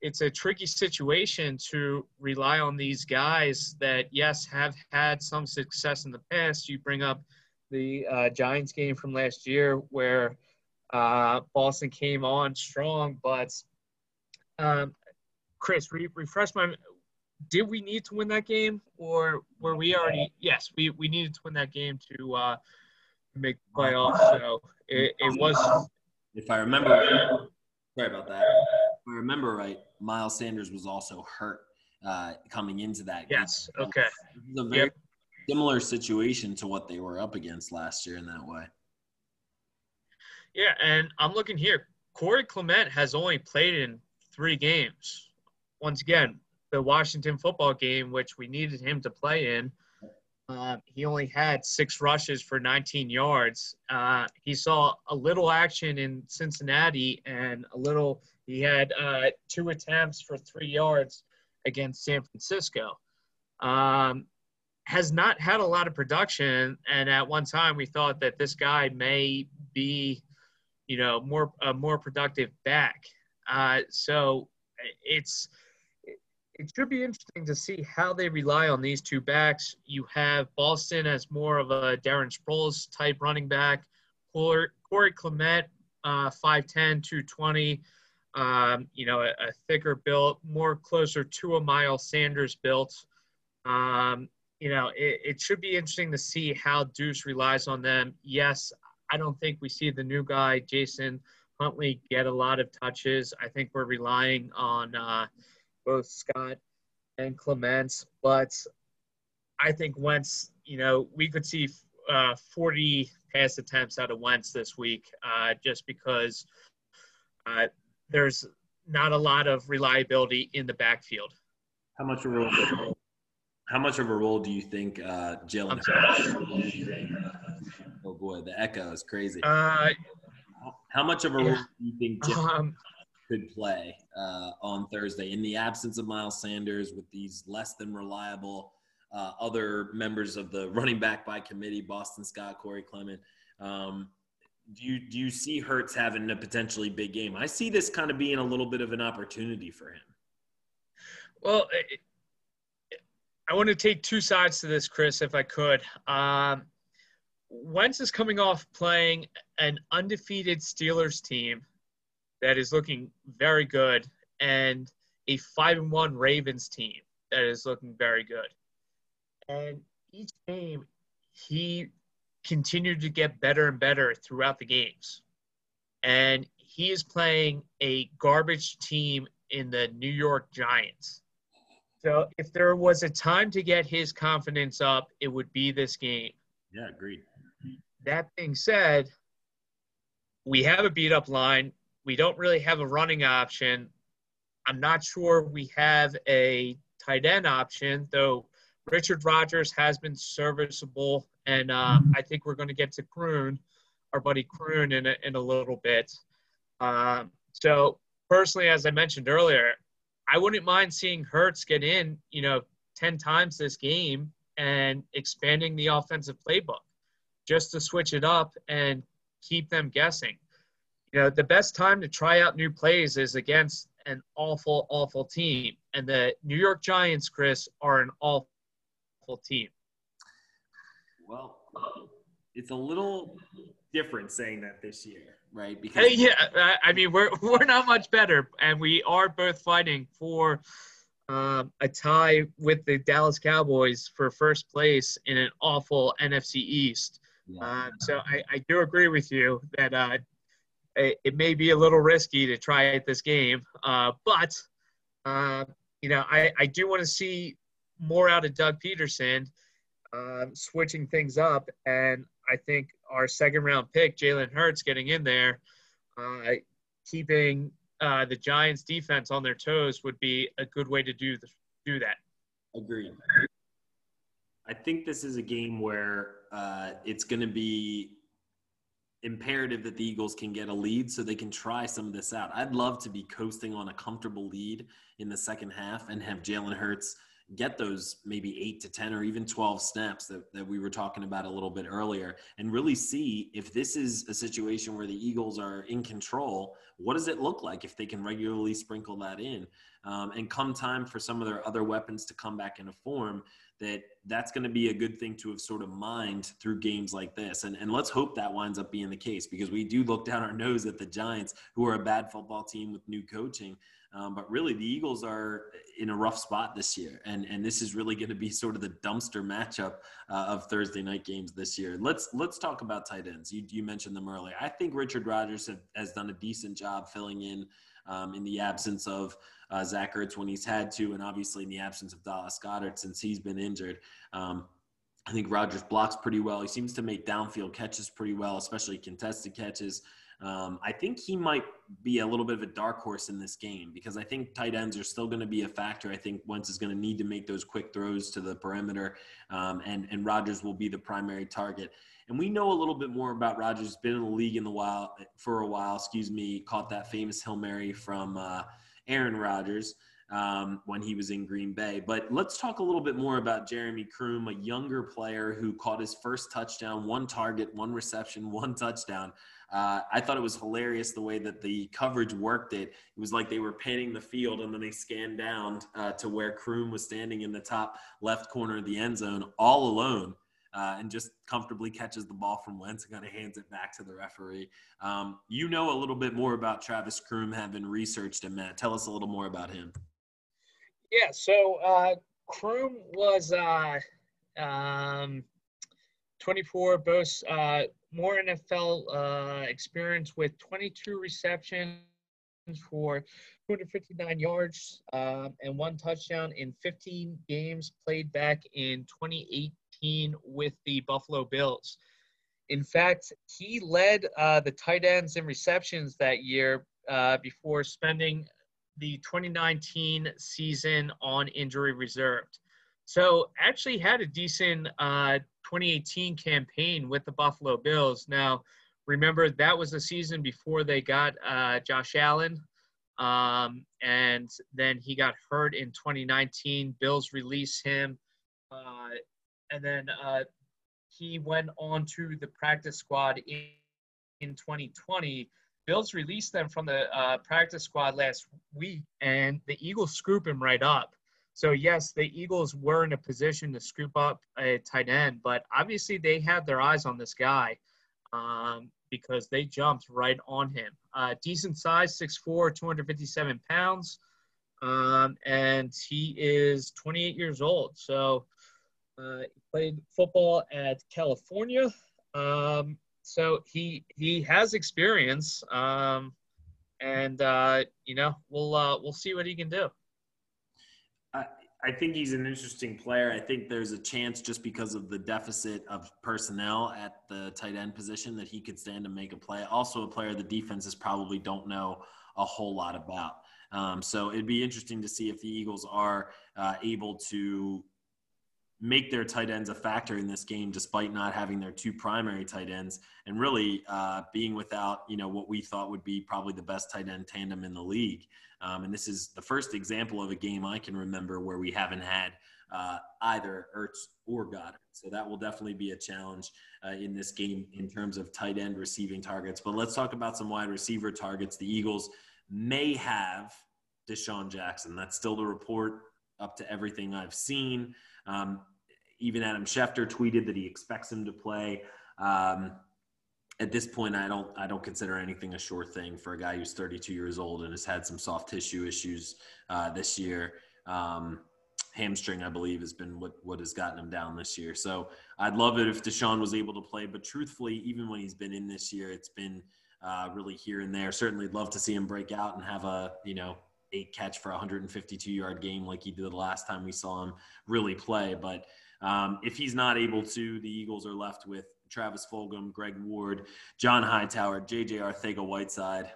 it's a tricky situation to rely on these guys that, yes, have had some success in the past. You bring up the uh, Giants game from last year where uh, Boston came on strong, but um, Chris, re- refresh my did we need to win that game or were we already yes we, we needed to win that game to uh make the playoffs. So it, it was if i remember sorry about that. If i remember right miles sanders was also hurt uh coming into that game. yes okay. A very yep. similar situation to what they were up against last year in that way. Yeah and i'm looking here. Corey clement has only played in three games. Once again the Washington football game, which we needed him to play in, uh, he only had six rushes for 19 yards. Uh, he saw a little action in Cincinnati and a little, he had uh, two attempts for three yards against San Francisco. Um, has not had a lot of production. And at one time, we thought that this guy may be, you know, more a more productive back. Uh, so it's it should be interesting to see how they rely on these two backs. You have Boston as more of a Darren Sproles type running back, Corey, Clement, uh, 5'10, 220, um, you know, a, a, thicker built, more closer to a Miles Sanders built. Um, you know, it, it should be interesting to see how Duce relies on them. Yes, I don't think we see the new guy, Jason Huntley, get a lot of touches. I think we're relying on uh, both Scott and Clements, but I think Wentz, you know, we could see uh, 40 pass attempts out of Wentz this week uh, just because uh, there's not a lot of reliability in the backfield. How much of a role? How much of a role do you think uh, Jalen? Oh boy, the echo is crazy. Uh, how much of a role do you think Jalen um, could play uh, on Thursday in the absence of Miles Sanders with these less than reliable uh, other members of the running back by committee, Boston Scott, Corey Clement. Um, do you do you see Hurts having a potentially big game? I see this kind of being a little bit of an opportunity for him. Well, I want to take two sides to this, Chris, if I could. Um, Wentz is coming off playing an undefeated Steelers team that is looking very good and a five and one Ravens team that is looking very good. And each game, he continued to get better and better throughout the games. And he is playing a garbage team in the New York Giants. So if there was a time to get his confidence up, it would be this game. Yeah, agreed. That being said, we have a beat up line. We don't really have a running option. I'm not sure we have a tight end option, though Richard Rodgers has been serviceable, and uh, I think we're going to get to Croom, our buddy Croom, in a, in a little bit. Um, so personally, as I mentioned earlier, I wouldn't mind seeing Hurts get in, you know, 10 times this game and expanding the offensive playbook just to switch it up and keep them guessing you know, the best time to try out new plays is against an awful, awful team. And the New York Giants, Chris, are an awful team. Well, it's a little different saying that this year, right? Because yeah, I mean we're <laughs> we're not much better, and we are both fighting for um, a tie with the Dallas Cowboys for first place in an awful NFC East. Yeah. Uh, so I, I do agree with you that uh, it, may be a little risky to try at this game, uh, but uh, you know I, I do want to see more out of Doug Pederson, uh, switching things up, and I think our second round pick Jalen Hurts getting in there, uh, keeping uh, the Giants defense on their toes would be a good way to do the, do that. Agreed. I think this is a game where uh, it's going to be imperative that the Eagles can get a lead so they can try some of this out. I'd love to be coasting on a comfortable lead in the second half and have Jalen Hurts get those maybe eight to 10 or even 12 snaps that, that we were talking about a little bit earlier and really see if this is a situation where the Eagles are in control, what does it look like if they can regularly sprinkle that in? Um, and come time for some of their other weapons to come back into form, that that's going to be a good thing to have sort of mined through games like this. And, and let's hope that winds up being the case because we do look down our nose at the Giants, who are a bad football team with new coaching. Um, but really, the Eagles are in a rough spot this year, and and this is really going to be sort of the dumpster matchup uh, of Thursday night games this year. Let's let's talk about tight ends. You you mentioned them earlier. I think Richard Rodgers have, has done a decent job filling in um, in the absence of uh, Zach Ertz when he's had to, and obviously in the absence of Dallas Goedert since he's been injured. Um, I think Rodgers blocks pretty well. He seems to make downfield catches pretty well, especially contested catches. Um, I think he might be a little bit of a dark horse in this game because I think tight ends are still going to be a factor. I think Wentz is going to need to make those quick throws to the perimeter, um, and and Rodgers will be the primary target. And we know a little bit more about Rodgers. Been in the league in the while for a while. Excuse me. Caught that famous hail mary from uh, Aaron Rodgers. um, when he was in Green Bay. But let's talk a little bit more about Jeremy Croom, a younger player who caught his first touchdown, one target, one reception, <laughs> one touchdown. Uh, I thought it was hilarious the way that the coverage worked it. It was like they were panning the field and then they scanned down uh, to where Croom was standing in the top left corner of the end zone all alone. Uh, and just comfortably catches the ball from Wentz and kind of hands it back to the referee. Um, you know a little bit more about Travis Croom, having researched him, Matt. Tell us a little more about him. Yeah, so uh, Croom was uh, um, 24, boasts uh, more NFL uh, experience with 22 receptions for 259 yards um, and one touchdown in 15 games played back in 2018 with the Buffalo Bills. In fact, he led uh, the tight ends in receptions that year uh, before spending the 2019 season on injury reserved. So actually had a decent uh, 2018 campaign with the Buffalo Bills. Now, remember that was the season before they got uh, Josh Allen, um, and then he got hurt in 2019. Bills release him, uh, and then uh, he went on to the practice squad in, in 2020 Bills released them from the uh, practice squad last week, and the Eagles scoop him right up. So yes, the Eagles were in a position to scoop up a tight end, but obviously they had their eyes on this guy um, because they jumped right on him. Uh, decent size, 6'4", 257 pounds, um, and he is 28 years old. So uh, he played football at California. Um, so he he has experience, um, and uh, you know we'll uh, we'll see what he can do. I, I think he's an interesting player. I think there's a chance just because of the deficit of personnel at the tight end position that he could stand and make a play. Also, a player the defenses probably don't know a whole lot about. Um, so it'd be interesting to see if the Eagles are uh, able to make their tight ends a factor in this game despite not having their two primary tight ends and really uh, being without you know what we thought would be probably the best tight end tandem in the league um, and this is the first example of a game i can remember where we haven't had uh, either ertz or goedert so that will definitely be a challenge uh, in this game in terms of tight end receiving targets but let's talk about some wide receiver targets the eagles may have DeSean Jackson. That's still the report up to everything I've seen. Um, even Adam Schefter tweeted that he expects him to play. Um, at this point, I don't I don't consider anything a sure thing for a guy who's 32 years old and has had some soft tissue issues uh, this year. Um, hamstring, I believe, has been what what has gotten him down this year. So I'd love it if DeSean was able to play, but truthfully, even when he's been in this year, it's been uh, really here and there. Certainly, love to see him break out and have a you know eight catch for 152 yard game like he did the last time we saw him really play. But um, if he's not able to, the Eagles are left with Travis Fulgham, Greg Ward, John Hightower, J.J. Arcega-Whiteside,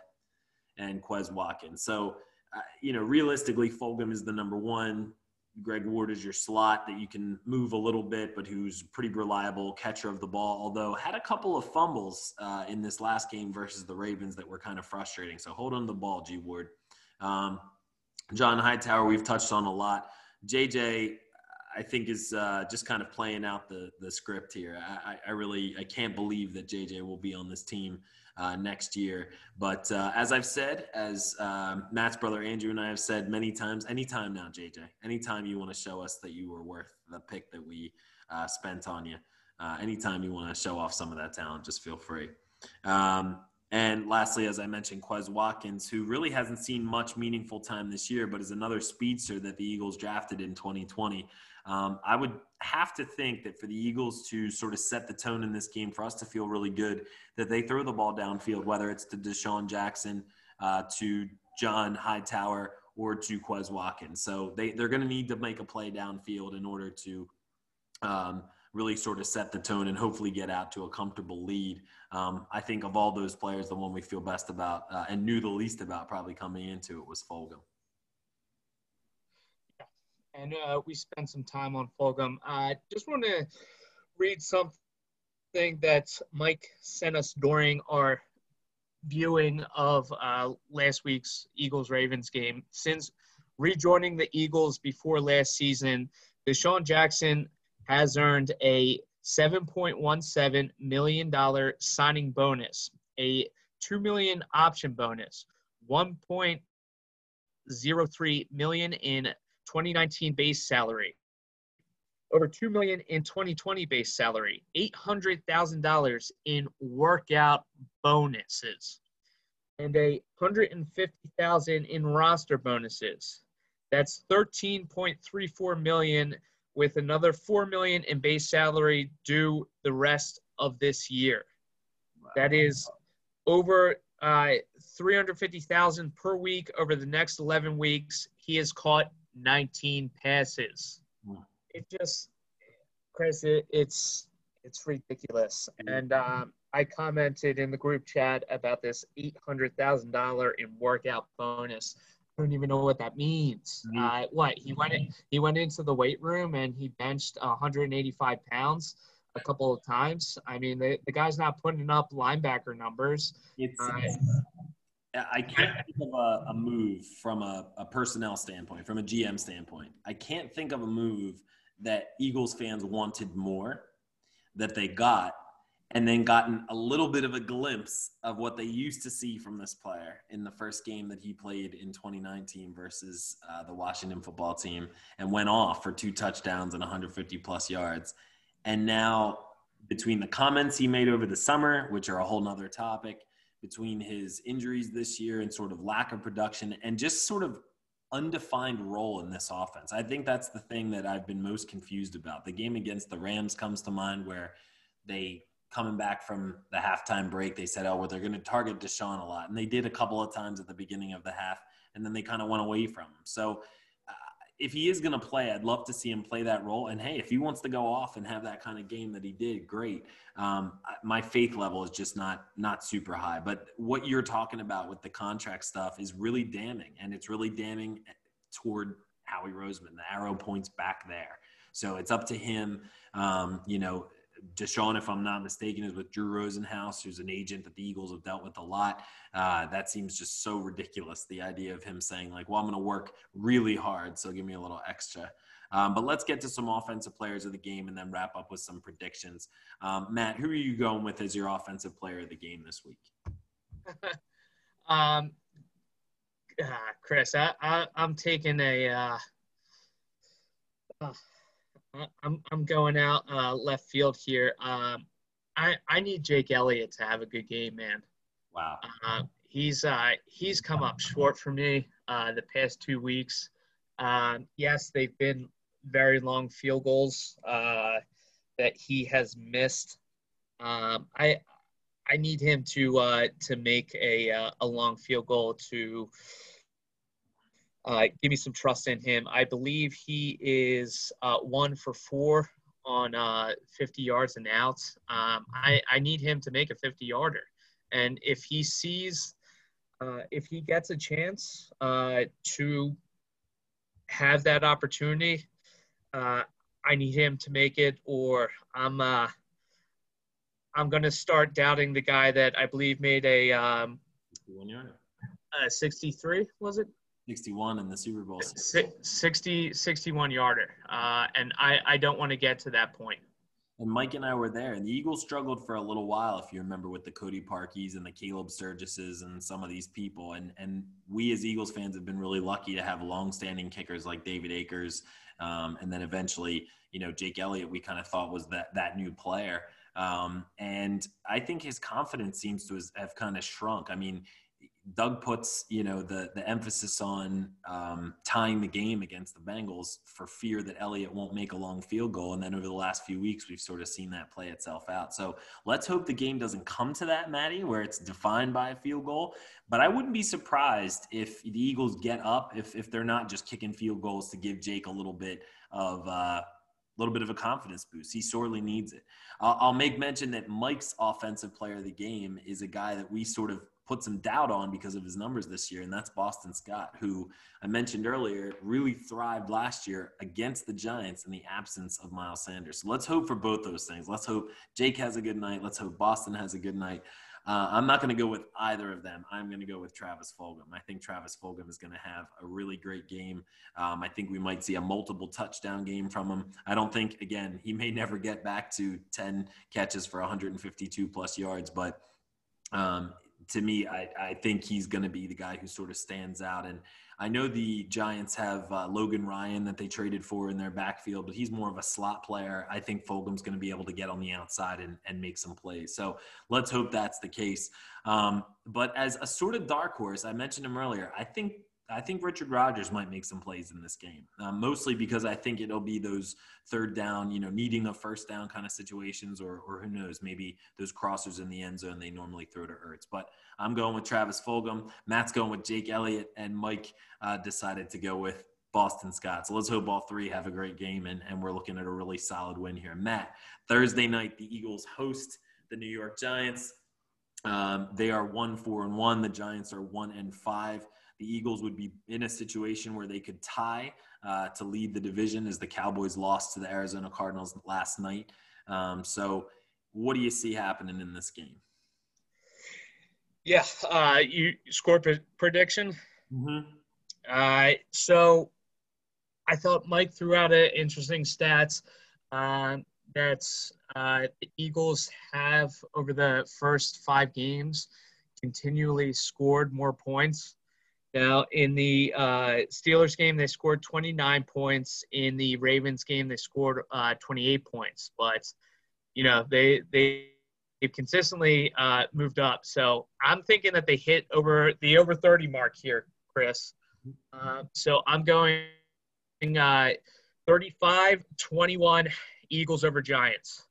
and Quez Watkins. So, uh, you know, realistically, Fulgham is the number one. Greg Ward is your slot that you can move a little bit, but who's pretty reliable catcher of the ball. Although had a couple of fumbles uh, in this last game versus the Ravens that were kind of frustrating. So hold on the ball, G Ward. Um, John Hightower, we've touched on a lot. JJ, I think is uh, just kind of playing out the the script here. I, I, really I can't believe that JJ will be on this team uh, next year. But uh, as I've said, as um, Matt's brother Andrew and I have said many times, anytime now, JJ, anytime you want to show us that you were worth the pick that we uh, spent on you, uh, anytime you want to show off some of that talent, just feel free. Um, and lastly, as I mentioned, Quez Watkins, who really hasn't seen much meaningful time this year, but is another speedster that the Eagles drafted in 2020. Um, I would have to think that for the Eagles to sort of set the tone in this game, for us to feel really good, that they throw the ball downfield, whether it's to DeSean Jackson, uh, to John Hightower, or to Quez Watkins. So they, they're going to need to make a play downfield in order to um, really sort of set the tone and hopefully get out to a comfortable lead. Um, I think of all those players, the one we feel best about uh, and knew the least about probably coming into it was Fulgham and uh, we spent some time on Fulgham. I just want to read something that Mike sent us during our viewing of uh, last week's Eagles Ravens game. Since rejoining the Eagles before last season, DeSean Jackson has earned a $7.17 million signing bonus, a 2 million option bonus, 1.03 million in 2019 base salary, over 2 million in 2020 base salary, $800,000 in workout bonuses, and a 150,000 in roster bonuses. That's 13.34 million with another 4 million in base salary due the rest of this year. Wow. That is over uh, 350,000 per week over the next 11 weeks. He has caught 19 passes. Wow. It just, Chris, it, it's it's ridiculous. And um, I commented in the group chat about this $800,000 in workout bonus. I don't even know what that means. Mm-hmm. Uh, what he went in, he went into the weight room and he benched 185 pounds a couple of times. I mean, the, the guy's not putting up linebacker numbers. It's, uh, I can't think of a, a move from a, a, personnel standpoint, from a GM standpoint. I can't think of a move that Eagles fans wanted more that they got and then gotten a little bit of a glimpse of what they used to see from this player in the first game that he played in 2019 versus uh, the Washington football team and went off for two touchdowns and 150 plus yards. And now, between the comments he made over the summer, which are a whole nother topic, between his injuries this year and sort of lack of production and just sort of undefined role in this offense. I think that's the thing that I've been most confused about. The game against the Rams comes to mind where they coming back from the halftime break, they said, oh, well, they're going to target DeSean a lot. And they did a couple of times at the beginning of the half, and then they kind of went away from him. So uh, if he is going to play, I'd love to see him play that role. And hey, if he wants to go off and have that kind of game that he did, great. Um, my faith level is just not not super high. But what you're talking about with the contract stuff is really damning, and it's really damning toward Howie Roseman. The arrow points back there. So it's up to him. Um, you know, DeSean, if I'm not mistaken, is with Drew Rosenhaus, who's an agent that the Eagles have dealt with a lot. Uh, that seems just so ridiculous. The idea of him saying, like, well, I'm going to work really hard, so give me a little extra. Um, but let's get to some offensive players of the game and then wrap up with some predictions. Um, Matt, who are you going with as your offensive player of the game this week? <laughs> um, ah, Chris, I, am taking a. Uh, uh, I'm I'm going out uh, left field here. Um, I I need Jake Elliott to have a good game, man. Wow. Uh, he's uh, he's come up short for me uh, the past two weeks. Um, yes, they've been very long field goals uh, that he has missed. Um, I I need him to uh, to make a uh, a long field goal to uh, give me some trust in him. I believe he is uh, one for four on uh, 50 yards and outs. Um, I, I need him to make a 50 yarder. And if he sees, uh, if he gets a chance uh, to have that opportunity, uh, I need him to make it, or I'm I'm going to start doubting the guy that I believe made a um, 63 was it 61 in the Super Bowl. 60, 61 yarder. Uh, and I, I don't want to get to that point. And Mike and I were there, and the Eagles struggled for a little while, if you remember, with the Cody Parkeys and the Caleb Sturgises and some of these people. And and we as Eagles fans have been really lucky to have long-standing kickers like David Akers, um, and then eventually, you know, Jake Elliott. We kind of thought was that that new player. Um, and I think his confidence seems to have kind of shrunk. I mean, Doug puts, you know, the the emphasis on um, tying the game against the Bengals for fear that Elliott won't make a long field goal. And then over the last few weeks, we've sort of seen that play itself out. So let's hope the game doesn't come to that, Maddie, where it's defined by a field goal. But I wouldn't be surprised if the Eagles get up if if they're not just kicking field goals to give Jake a little bit of. Uh, a little bit of a confidence boost. He sorely needs it. I'll make mention that Mike's offensive player of the game is a guy that we sort of put some doubt on because of his numbers this year, and that's Boston Scott, who I mentioned earlier really thrived last year against the Giants in the absence of Miles Sanders. So let's hope for both those things. Let's hope Jake has a good night. Let's hope Boston has a good night. Uh, I'm not going to go with either of them. I'm going to go with Travis Fulgham. I think Travis Fulgham is going to have a really great game. Um, I think we might see a multiple touchdown game from him. I don't think, again, he may never get back to 10 catches for 152 plus yards, but um, to me, I, I think he's going to be the guy who sort of stands out. And I know the Giants have uh, Logan Ryan that they traded for in their backfield, but he's more of a slot player. I think Fulgham's going to be able to get on the outside and, and make some plays. So let's hope that's the case. Um, but as a sort of dark horse, I mentioned him earlier. I think I think Richard Rodgers might make some plays in this game, um, mostly because I think it'll be those third down, you know, needing a first down kind of situations, or, or who knows, maybe those crossers in the end zone they normally throw to Ertz. But I'm going with Travis Fulgham. Matt's going with Jake Elliott, and Mike uh, decided to go with Boston Scott. So let's hope all three have a great game, and, and we're looking at a really solid win here. Matt, Thursday night, the Eagles host the New York Giants. Um, they are one, four, and one. The Giants are one and five the Eagles would be in a situation where they could tie uh, to lead the division as the Cowboys lost to the Arizona Cardinals last night. Um, so, what do you see happening in this game? Yeah, uh, you score pre- prediction. Mm-hmm. Uh, so, I thought Mike threw out an interesting stats. Uh, that's uh, the Eagles have over the first five games continually scored more points now, in the uh, Steelers game, they scored 29 points. In the Ravens game, they scored uh, 28 points. But, you know, they they they've consistently uh, moved up. So I'm thinking that they hit over the over 30 mark here, Chris. Uh, so I'm going uh, 35 21 Eagles over Giants.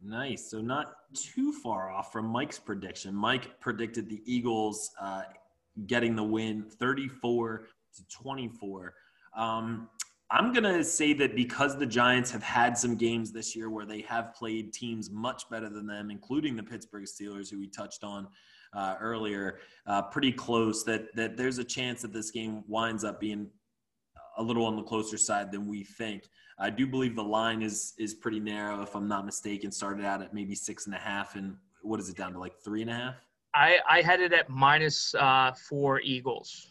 Nice. So not too far off from Mike's prediction. Mike predicted the Eagles uh, getting the win 34 to 24. Um, I'm going to say that because the Giants have had some games this year where they have played teams much better than them, including the Pittsburgh Steelers, who we touched on uh, earlier, uh, pretty close, that, that there's a chance that this game winds up being a little on the closer side than we think. I do believe the line is is pretty narrow, if I'm not mistaken. Started out at maybe six and a half, and what is it down to like three and a half? I, I had it at minus uh, four Eagles.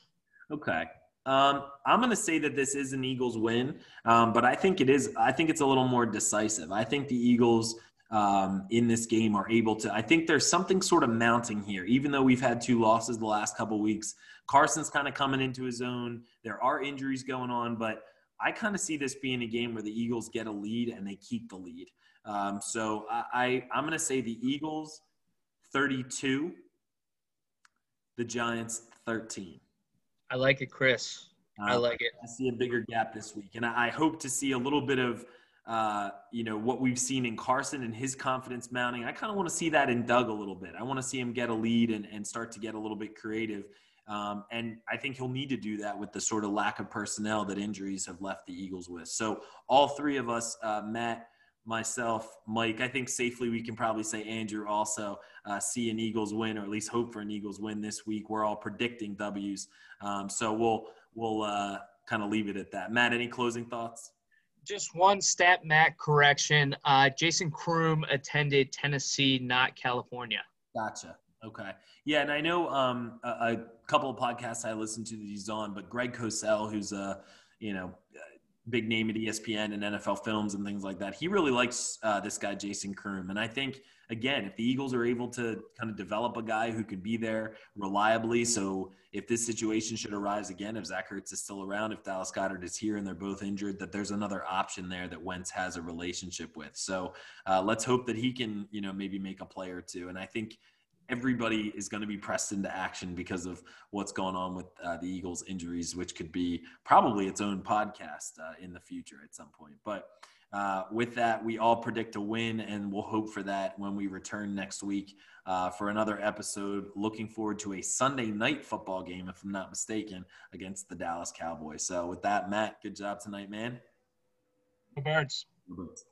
Okay. Um, I'm going to say that this is an Eagles win, um, but I think it is. I think it's a little more decisive. I think the Eagles um, in this game are able to. I think there's something sort of mounting here, even though we've had two losses the last couple weeks. Carson's kind of coming into his own. There are injuries going on, but I kind of see this being a game where the Eagles get a lead and they keep the lead. Um, so I, I I'm going to say the Eagles 32 the Giants 13. I like it, Chris. I uh, like it. I see a bigger gap this week, and I, hope to see a little bit of, uh, you know, what we've seen in Carson and his confidence mounting. I kind of want to see that in Doug a little bit. I want to see him get a lead and, and start to get a little bit creative. Um, and I think he'll need to do that with the sort of lack of personnel that injuries have left the Eagles with. So all three of us, uh, Matt, myself, Mike, I think safely we can probably say Andrew also uh, see an Eagles win, or at least hope for an Eagles win this week. We're all predicting W's, um, so we'll we'll uh, kind of leave it at that. Matt, any closing thoughts? Just one stat, Matt correction. Uh, Jason Croom attended Tennessee, not California. Gotcha. Okay. Yeah, and I know um, a, a, couple of podcasts I listened to that he's on, but Greg Cosell, who's a you know big name at ESPN and NFL Films and things like that. He really likes uh, this guy Jason Croom, and I think again, if the Eagles are able to kind of develop a guy who could be there reliably, so if this situation should arise again, if Zach Ertz is still around, if Dallas Goedert is here and they're both injured, that there's another option there that Wentz has a relationship with. So uh, let's hope that he can, you know, maybe make a play or two. And I think everybody is going to be pressed into action because of what's going on with uh, the Eagles' injuries, which could be probably its own podcast uh, in the future at some point. But uh, with that, we all predict a win, and we'll hope for that when we return next week uh, for another episode. Looking forward to a Sunday night football game, if I'm not mistaken, against the Dallas Cowboys. So, with that, Matt, good job tonight, man. Birds. Birds.